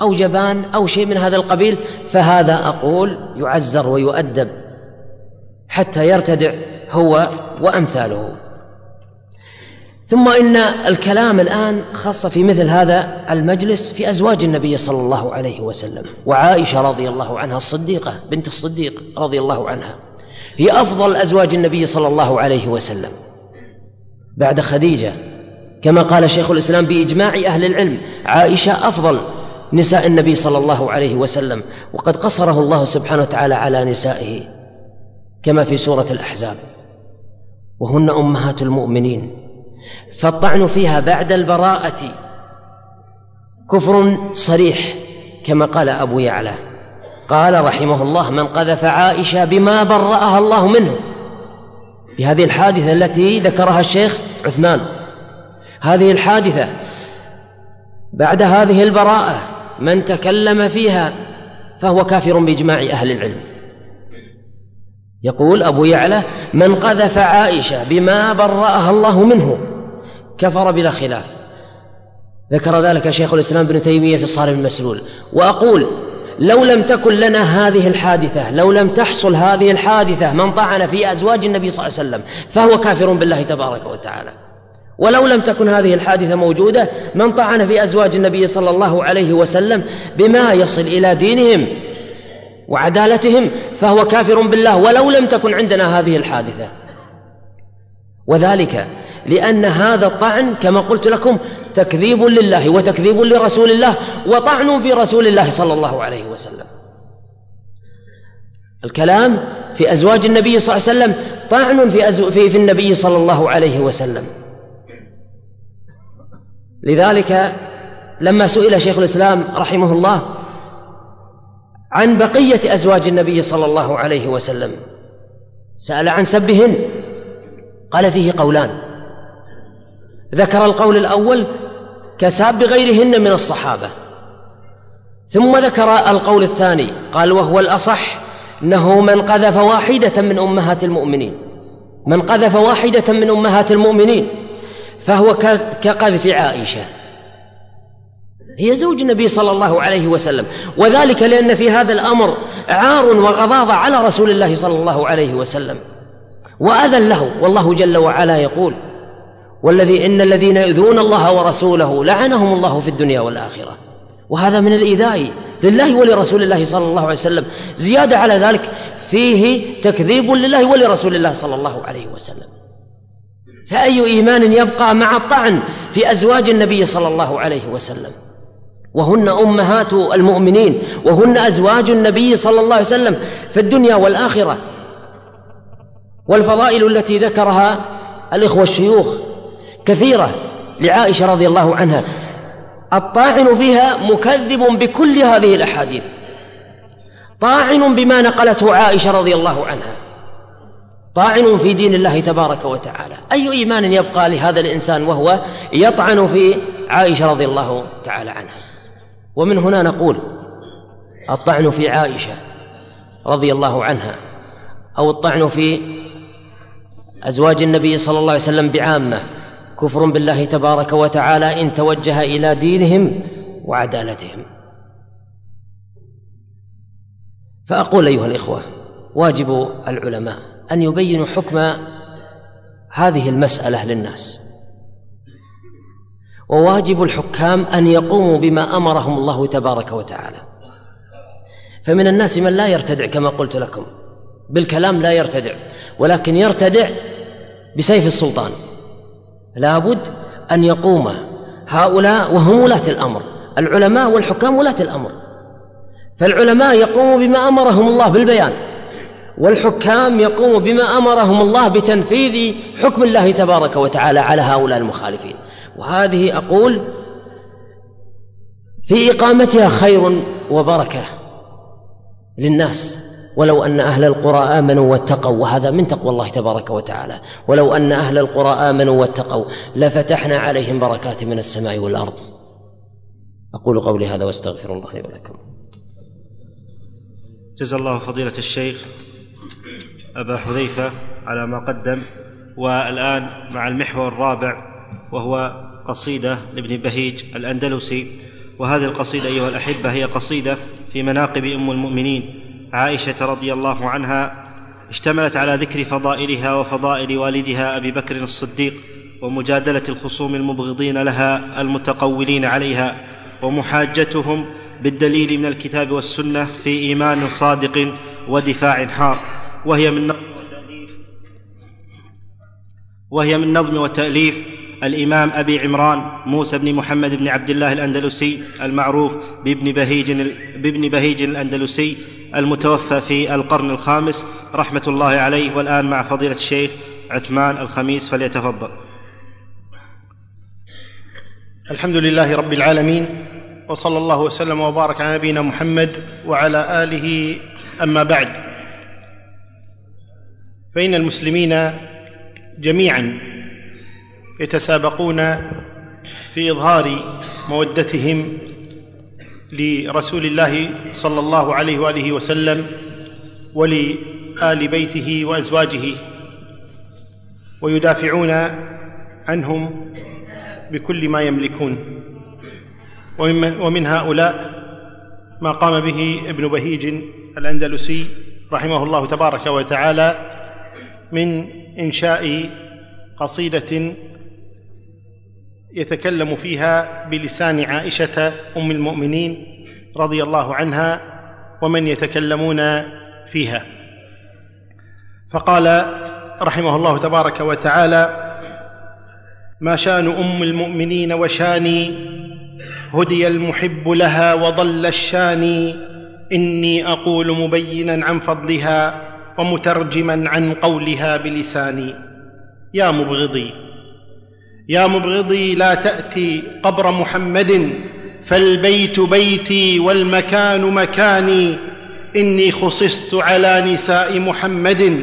أو جبان أو شيء من هذا القبيل فهذا أقول يعزر ويؤدب حتى يرتدع هو وأمثاله. ثم إن الكلام الآن خاص في مثل هذا المجلس في أزواج النبي صلى الله عليه وسلم وعائشة رضي الله عنها الصديقة بنت الصديق رضي الله عنها هي أفضل أزواج النبي صلى الله عليه وسلم. بعد خديجة كما قال شيخ الإسلام بإجماع أهل العلم عائشة أفضل نساء النبي صلى الله عليه وسلم وقد قصره الله سبحانه وتعالى على نسائه كما في سورة الأحزاب. وهن أمهات المؤمنين. فالطعن فيها بعد البراءة. كفر صريح كما قال أبو يعلى. قال رحمه الله من قذف عائشة بما برأها الله منه. بهذه الحادثة التي ذكرها الشيخ عثمان. هذه الحادثة بعد هذه البراءة من تكلم فيها فهو كافر بإجماع أهل العلم. يقول أبو يعلى من قذف عائشة بما برأها الله منه. كفر بلا خلاف. ذكر ذلك شيخ الإسلام ابن تيمية في الصارم المسلول. وأقول لو لم تكن لنا هذه الحادثة لو لم تحصل هذه الحادثة من طعن في أزواج النبي صلى الله عليه وسلم فهو كافر بالله تبارك وتعالى. ولو لم تكن هذه الحادثة موجودة من طعن في أزواج النبي صلى الله عليه وسلم بما يصل إلى دينهم وعدالتهم فهو كافر بالله ولو لم تكن عندنا هذه الحادثة. وذلك لأن هذا الطعن كما قلت لكم تكذيب لله وتكذيب لرسول الله وطعن في رسول الله صلى الله عليه وسلم. الكلام في أزواج النبي صلى الله عليه وسلم طعن في, أزو في, في النبي صلى الله عليه وسلم. لذلك لما سئل شيخ الإسلام رحمه الله عن بقية أزواج النبي صلى الله عليه وسلم سأل عن سبهن قال فيه قولان ذكر القول الأول كساب غيرهن من الصحابة. ثم ذكر القول الثاني قال وهو الأصح أنه من قذف واحدة من أمهات المؤمنين. من قذف واحدة من أمهات المؤمنين فهو كقذف عائشة. هي زوج النبي صلى الله عليه وسلم وذلك لأن في هذا الأمر عار وغضاضة على رسول الله صلى الله عليه وسلم. وأذى له والله جل وعلا يقول والذي إن الذين يؤذون الله ورسوله لعنهم الله في الدنيا والآخرة. وهذا من الإيذاء لله ولرسول الله صلى الله عليه وسلم. زيادة على ذلك فيه تكذيب لله ولرسول الله صلى الله عليه وسلم. فأي إيمان يبقى مع الطعن في أزواج النبي صلى الله عليه وسلم؟ وهن أمهات المؤمنين وهن أزواج النبي صلى الله عليه وسلم في الدنيا والآخرة. والفضائل التي ذكرها الإخوة الشيوخ كثيرة لعائشة رضي الله عنها. الطاعن فيها مكذب بكل هذه الأحاديث. طاعن بما نقلته عائشة رضي الله عنها. طاعن في دين الله تبارك وتعالى. أي إيمان يبقى لهذا الإنسان وهو يطعن في عائشة رضي الله تعالى عنها. ومن هنا نقول الطعن في عائشة رضي الله عنها أو الطعن في أزواج النبي صلى الله عليه وسلم بعامة. كفر بالله تبارك وتعالى إن توجه إلى دينهم وعدالتهم. فأقول أيها الإخوة واجب العلماء أن يبينوا حكم هذه المسألة للناس. وواجب الحكام أن يقوموا بما أمرهم الله تبارك وتعالى. فمن الناس من لا يرتدع كما قلت لكم. بالكلام لا يرتدع ولكن يرتدع بسيف السلطان. لابد أن يقوم هؤلاء وهم ولاة الأمر العلماء والحكام ولاة الأمر. فالعلماء يقوموا بما أمرهم الله بالبيان والحكام يقوموا بما أمرهم الله بتنفيذ حكم الله تبارك وتعالى على هؤلاء المخالفين. وهذه أقول في إقامتها خير وبركة للناس. ولو أن أهل القرى آمنوا واتقوا وهذا من تقوى الله تبارك وتعالى. ولو أن أهل القرى آمنوا واتقوا لفتحنا عليهم بركات من السماء والأرض. أقول قولي هذا واستغفر الله لي ولكم. جزا الله فضيلة الشيخ أبا حذيفة على ما قدم والآن مع المحور الرابع وهو قصيدة لابن بهيج الأندلسي. وهذه القصيدة أيها الأحبة هي قصيدة في مناقب أم المؤمنين. عائشة رضي الله عنها اشتملت على ذكر فضائلها وفضائل والدها أبي بكر الصديق ومجادلة الخصوم المبغضين لها المتقولين عليها ومحاجتهم بالدليل من الكتاب والسنة في إيمان صادق ودفاع حار. وهي من وهي من نظم وتأليف الإمام أبي عمران موسى بن محمد بن عبد الله الأندلسي المعروف بابن بهيج بابن بهيج الأندلسي المتوفى في القرن الخامس رحمة الله عليه والآن مع فضيلة الشيخ عثمان الخميس فليتفضل. الحمد لله رب العالمين وصلى الله وسلم وبارك على نبينا محمد وعلى آله أما بعد. فإن المسلمين جميعا يتسابقون في إظهار مودتهم لرسول الله صلى الله عليه وآله وسلم ولآل بيته وأزواجه ويدافعون عنهم بكل ما يملكون. ومن, هؤلاء ما قام به ابن بهيج الأندلسي رحمه الله تبارك وتعالى من إنشاء قصيدة يتكلم فيها بلسان عائشة أم المؤمنين رضي الله عنها ومن يتكلمون فيها. فقال رحمه الله تبارك وتعالى ما شأن أم المؤمنين وشأني؟ هدي المحب لها وضل الشاني إني أقول مبينا عن فضلها ومترجما عن قولها بلساني. يا مبغضي يا مبغضي لا تأتي قبر محمد فالبيت بيتي والمكان مكاني. إني خصصت على نساء محمد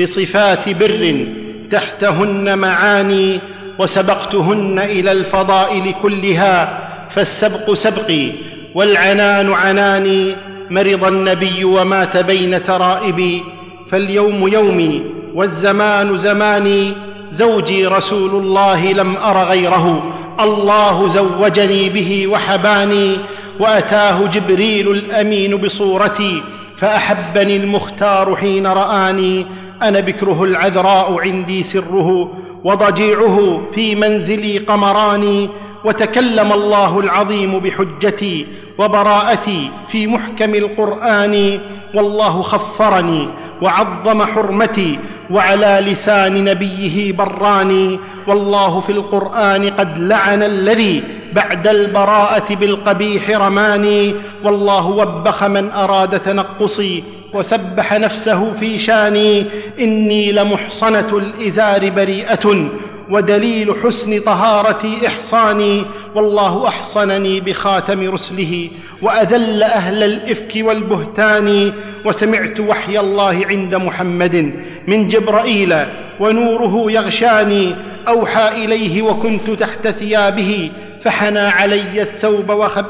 بصفات بر تحتهن معاني وسبقتهن إلى الفضائل كلها. فالسبق سبقي والعنان عناني. مرض النبي ومات بين ترائبي فاليوم يومي والزمان زماني. زوجي رسول الله لم أر غيره. الله زوجني به وحباني وأتاه جبريل الأمين بصورتي فأحبني المختار حين رآني. أنا بكره العذراء عندي سره وضجيعه في منزلي قمراني. وتكلم الله العظيم بحجتي وبراءتي في محكم القرآن والله خفرني وعظم حرمتي وعلى لسان نبيه براني والله في القرآن قد لعن الذي بعد البراءة بالقبيح رماني والله وبخ من أراد تنقصي وسبح نفسه في شاني إني لمحصنة الإزار بريئة ودليل حسن طهارتي إحصاني والله أحصنني بخاتم رسله وأذل أهل الإفك والبهتان وسمعت وحي الله عند محمد من جبرائيل ونوره يغشاني أوحى إليه وكنت تحت ثيابه فحنى علي الثوب وخب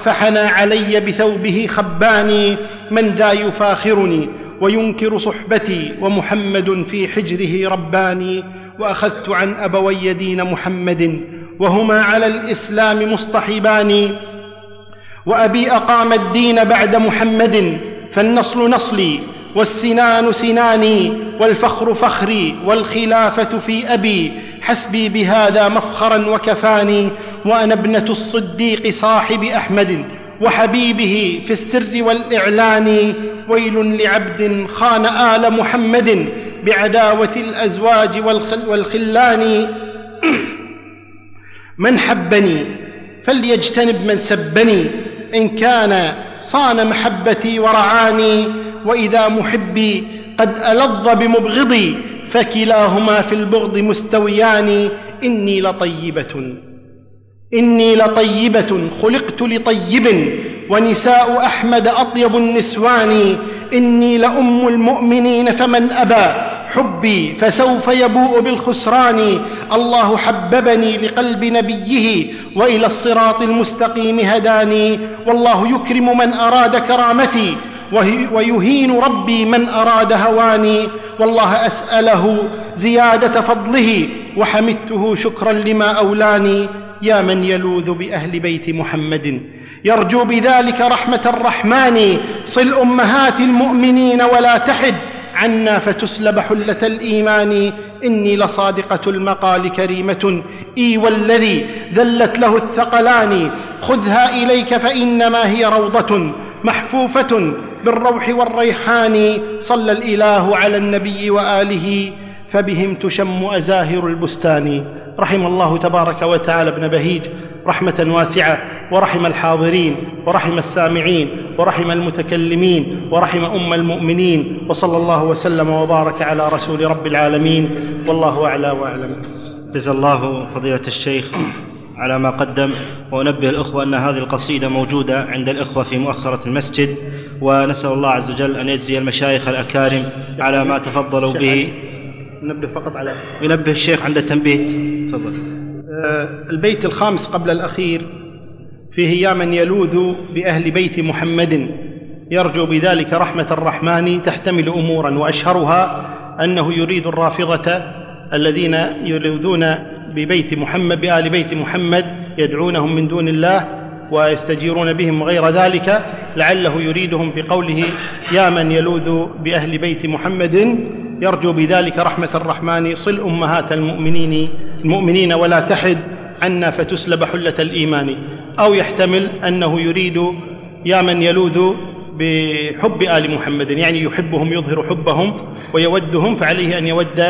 فحنى علي بثوبه خباني من ذا يفاخرني وينكر صحبتي ومحمد في حجره رباني وأخذت عن أبوي دين محمد وهما على الإسلام مصطحبان. وأبي أقام الدين بعد محمد فالنصل نصلي والسنان سناني والفخر فخري والخلافة في أبي حسبي بهذا مفخرا وكفاني وأنا ابنة الصديق صاحب أحمد وحبيبه في السر والإعلان ويل لعبد خان آل محمد بعداوة الأزواج والخل والخلان. من حبني فليجتنب من سبني إن كان صان محبتي ورعاني وإذا محبي قد ألظ بمبغضي فكلاهما في البغض مستويان إني لطيبة إني لطيبة خلقت لطيب ونساء أحمد أطيب النسوان إني لأم المؤمنين فمن أبى حبي فسوف يبوء بالخسران. الله حببني لقلب نبيه وإلى الصراط المستقيم هداني. والله يكرم من أراد كرامتي ويهين ربي من أراد هواني. والله أسأله زيادة فضله وحمدته شكرا لما أولاني. يا من يلوذ بأهل بيت محمد. يرجو بذلك رحمة الرحمن. صل أمهات المؤمنين ولا تحد عنا فتسلب حلة الإيمان إني لصادقة المقال كريمة. إي والذي ذلت له الثقلان خذها إليك فإنما هي روضة محفوفة بالروح والريحان. صلى الإله على النبي وآله فبهم تشم أزاهر البستان. رحم الله تبارك وتعالى ابن بهيج رحمة واسعة ورحم الحاضرين ورحم السامعين ورحم المتكلمين ورحم أم المؤمنين وصلى الله وسلم وبارك على رسول رب العالمين. والله أعلى وأعلم. جزا الله فضيلة الشيخ على ما قدم. وأنبه الأخوة أن هذه القصيدة موجودة عند الأخوة في مؤخرة المسجد. ونسأل الله عز وجل أن يجزي المشايخ الأكارم على ما تفضلوا به. نبه فقط على ينبه الشيخ عند التنبيه. تفضل. آه، البيت الخامس قبل الأخير فيه يا من يلوذ بأهل بيت محمد يرجو بذلك رحمة الرحمن تحتمل أمورا وأشهرها أنه يريد الرافضة الذين يلوذون ببيت محمد بآل بيت محمد يدعونهم من دون الله ويستجيرون بهم وغير ذلك لعله يريدهم بقوله يا من يلوذ بأهل بيت محمد يرجو بذلك رحمة الرحمن. صل أمهات المؤمنين المؤمنين ولا تحد عنا فتسلب حلة الإيمان. أو يحتمل أنه يريد يا من يلوذ بحب آل محمد يعني يحبهم يظهر حبهم ويودهم فعليه أن يود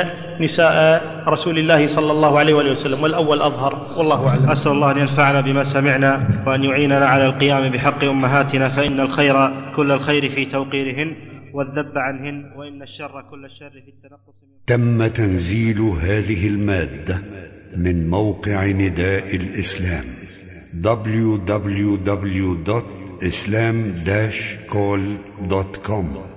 نساء رسول الله صلى الله عليه وآله وسلم. والأول أظهر. والله أعلم. أسأل الله أن ينفعنا بما سمعنا وأن يعيننا على القيام بحق أمهاتنا فإن الخير كل الخير في توقيرهن. والذب عنهن وإن الشر كل الشر في التنقص تم تنزيل هذه المادة من موقع نداء الإسلام www.islam-call.com